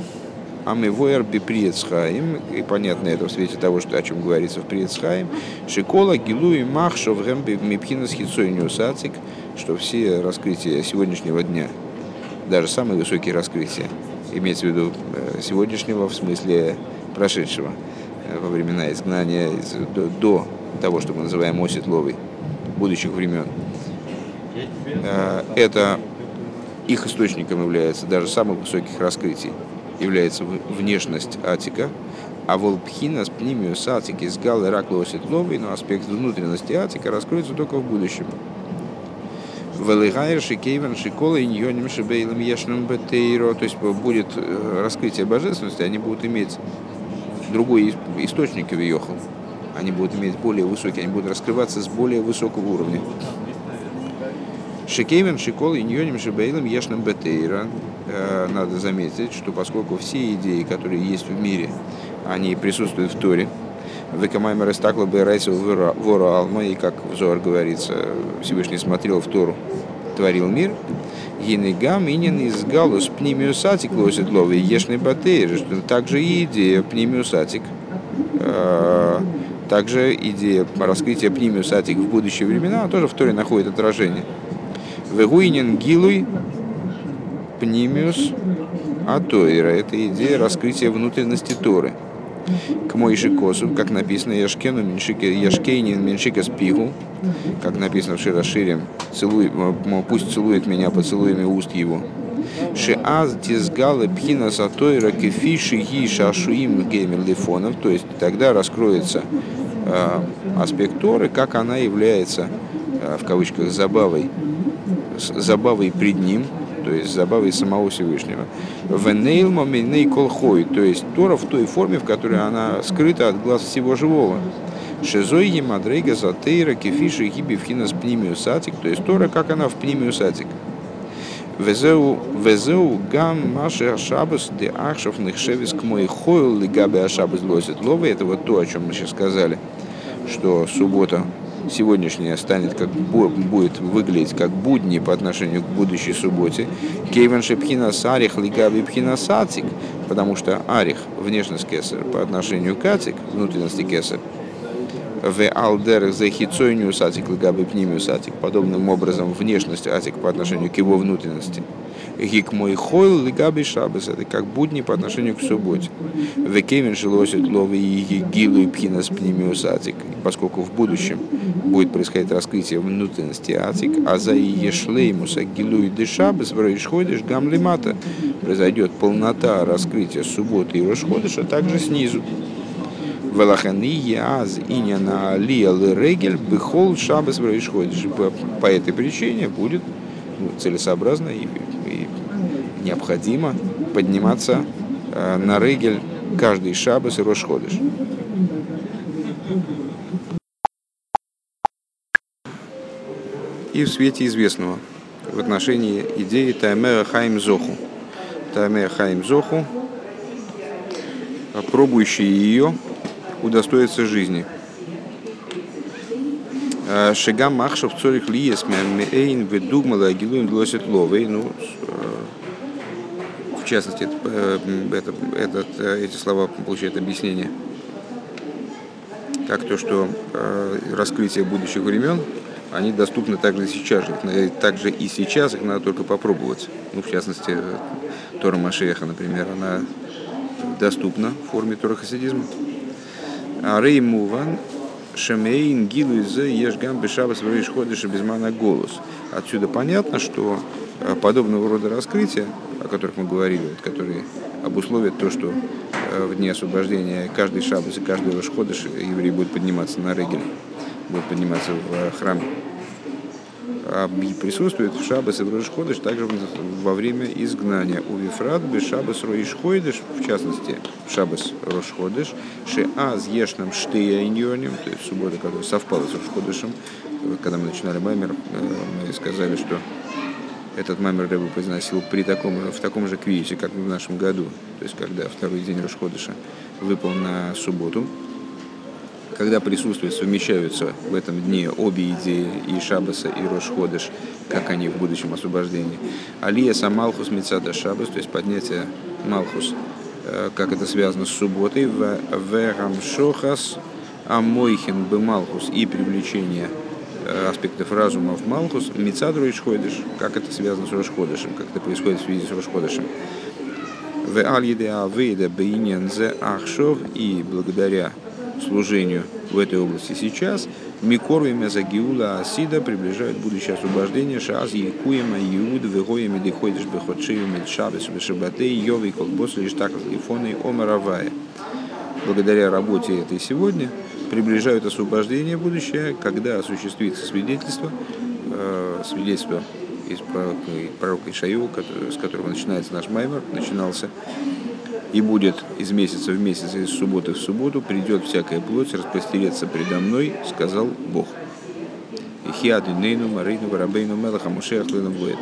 Амивоер Биприецхаим, и понятно это в свете того, что, о чем говорится в Приецхаим, Шикола, Гилу и Махшов Гэмби Мипхинас Хитсойниусацик, что все раскрытия сегодняшнего дня, даже самые высокие раскрытия, имеется в виду э, сегодняшнего в смысле прошедшего, э, во времена изгнания до, того, что мы называем Осетловой, будущих времен, это их источником является даже самых высоких раскрытий, является внешность Атика, а волпхина с пнимиус Атики с галы раклосит ловой, но аспект внутренности Атика раскроется только в будущем. Велигайр Шикейвен Шикола Иньоним Шибейлем Ешным Бетейро. То есть будет э, раскрытие божественности, они будут иметь другой источник Виохал. Они будут иметь более высокий, они будут раскрываться с более высокого уровня. Шикейвен Шикол Иньоним Шибейлем Ешным Бетейро. Э, надо заметить, что поскольку все идеи, которые есть в мире, они присутствуют в Торе, Векамаймер Истакла Байрайса Вора Алма, и как взор говорится, Всевышний смотрел в Тору, творил мир. Гинегам инин из галус пнимиусатик лосит ешный батейр, что также и идея пнимиусатик, а, также идея раскрытия пнимиусатик в будущие времена тоже в Торе находит отражение. Вегуинин гилуй пнимиус атоира. Это идея раскрытия внутренности Торы к Мойши Косу, как написано Яшкену Яшкейнин Меншика Спигу, как написано в Широшире, целуй, пусть целует меня поцелуями уст его. Шеаз тизгалы пхина сатойра кефиши ги шашуим геймер то есть тогда раскроется э, аспект Торы, как она является, э, в кавычках, забавой, забавой пред ним, то есть забавой самого Всевышнего. Венейл моминей колхой, то есть Тора в той форме, в которой она скрыта от глаз всего живого. Шизой емадрейга затейра кефиши гиби вхинас пнимиусатик, то есть Тора, как она в пнимиусатик. Везеу, везеу гам маши ашабас де ахшав нехшевис к мой хойл лигабе ашабас лосит ловы. Это вот то, о чем мы сейчас сказали, что суббота сегодняшняя станет как будет выглядеть как будни по отношению к будущей субботе. Кейвен шепхина сарих лигаби пхина сацик, потому что арих, внешность кесар, по отношению к атик, внутренности кесар, в алдер за хицойню сатик лигаби пнимию сатик, подобным образом внешность атик по отношению к его внутренности. Гик мой хойл лигаби шабас, это как будни по отношению к субботе. В кевин жилосит ловы и гилу и пхинас пнимиус атик, поскольку в будущем будет происходить раскрытие внутренности атик, а за ешлеймуса гилу и дешабас в рейшходиш гамлимата произойдет полнота раскрытия субботы и рейшходиша также снизу. Велахани яз иня на алия регель бихол шабас в рейшходиш. По этой причине будет ну, целесообразно и необходимо подниматься э, на регель каждый шабас и рошходыш. И в свете известного в отношении идеи Таймера Хайм Зоху. Таймера Хайм Зоху, пробующие ее, удостоятся жизни. Э, Шигам Махшев Цорих Лиес Мейн Ведугмала Агилуем Длосит Ловей. Ну, в частности, это, это, этот, э, эти слова получают объяснение как то, что э, раскрытие будущих времен, они доступны также сейчас же. Также и сейчас их надо только попробовать. Ну, в частности, Тора Машеха, например, она доступна в форме Тора Хасидизма. А Рей Муван Шамейн Гилу из Ешгам Бешабас Ходыша Безмана Голос. Отсюда понятно, что э, подобного рода раскрытия о которых мы говорили, вот, которые обусловят то, что э, в дни освобождения каждый шаббат и каждый Рошходыш еврей будет подниматься на регель, будет подниматься в э, храм. А присутствует в шаббас и в Рошходыш также во время изгнания. У Вифрат бы шаббас Роишходыш, в частности, в шаббас Рошходыш, шеаз ешнам штея иньоним, то есть суббота, которая совпала с Рошходышем, когда мы начинали Маймер, э, мы сказали, что этот мамер Рэбе произносил при таком, в таком же квиесе, как в нашем году, то есть когда второй день Рашходыша выпал на субботу, когда присутствуют, совмещаются в этом дне обе идеи и Шабаса, и Рошходыш, как они в будущем освобождении. Алия Самалхус Мецада Шабас, то есть поднятие Малхус, э, как это связано с субботой, в Верамшохас Амойхин Бемалхус и привлечение Э, аспектов разума в Малхус, Мицадру Ишходыш, как это связано с Рошходышем, как это происходит в связи с Рошходышем. В Аль-Едеа Вейда Бейнен Зе Ахшов и благодаря служению в этой области сейчас, Микору и Мезагиула Асида приближают будущее освобождение Шаз Якуема Иуд Вегоями Деходиш Бехотшию Медшабес Вешабатей Йовы Колбос Лифона и Омаравая. Благодаря работе этой сегодня – приближают освобождение будущее, когда осуществится свидетельство э, свидетельство из пророка, пророка Ишаю, с которого начинается наш маймер, начинался, и будет из месяца в месяц, из субботы в субботу, придет всякая плоть, распростереться предо мной, сказал Бог. Ихиады нейну марейну варабейну мелаха мушеях будет.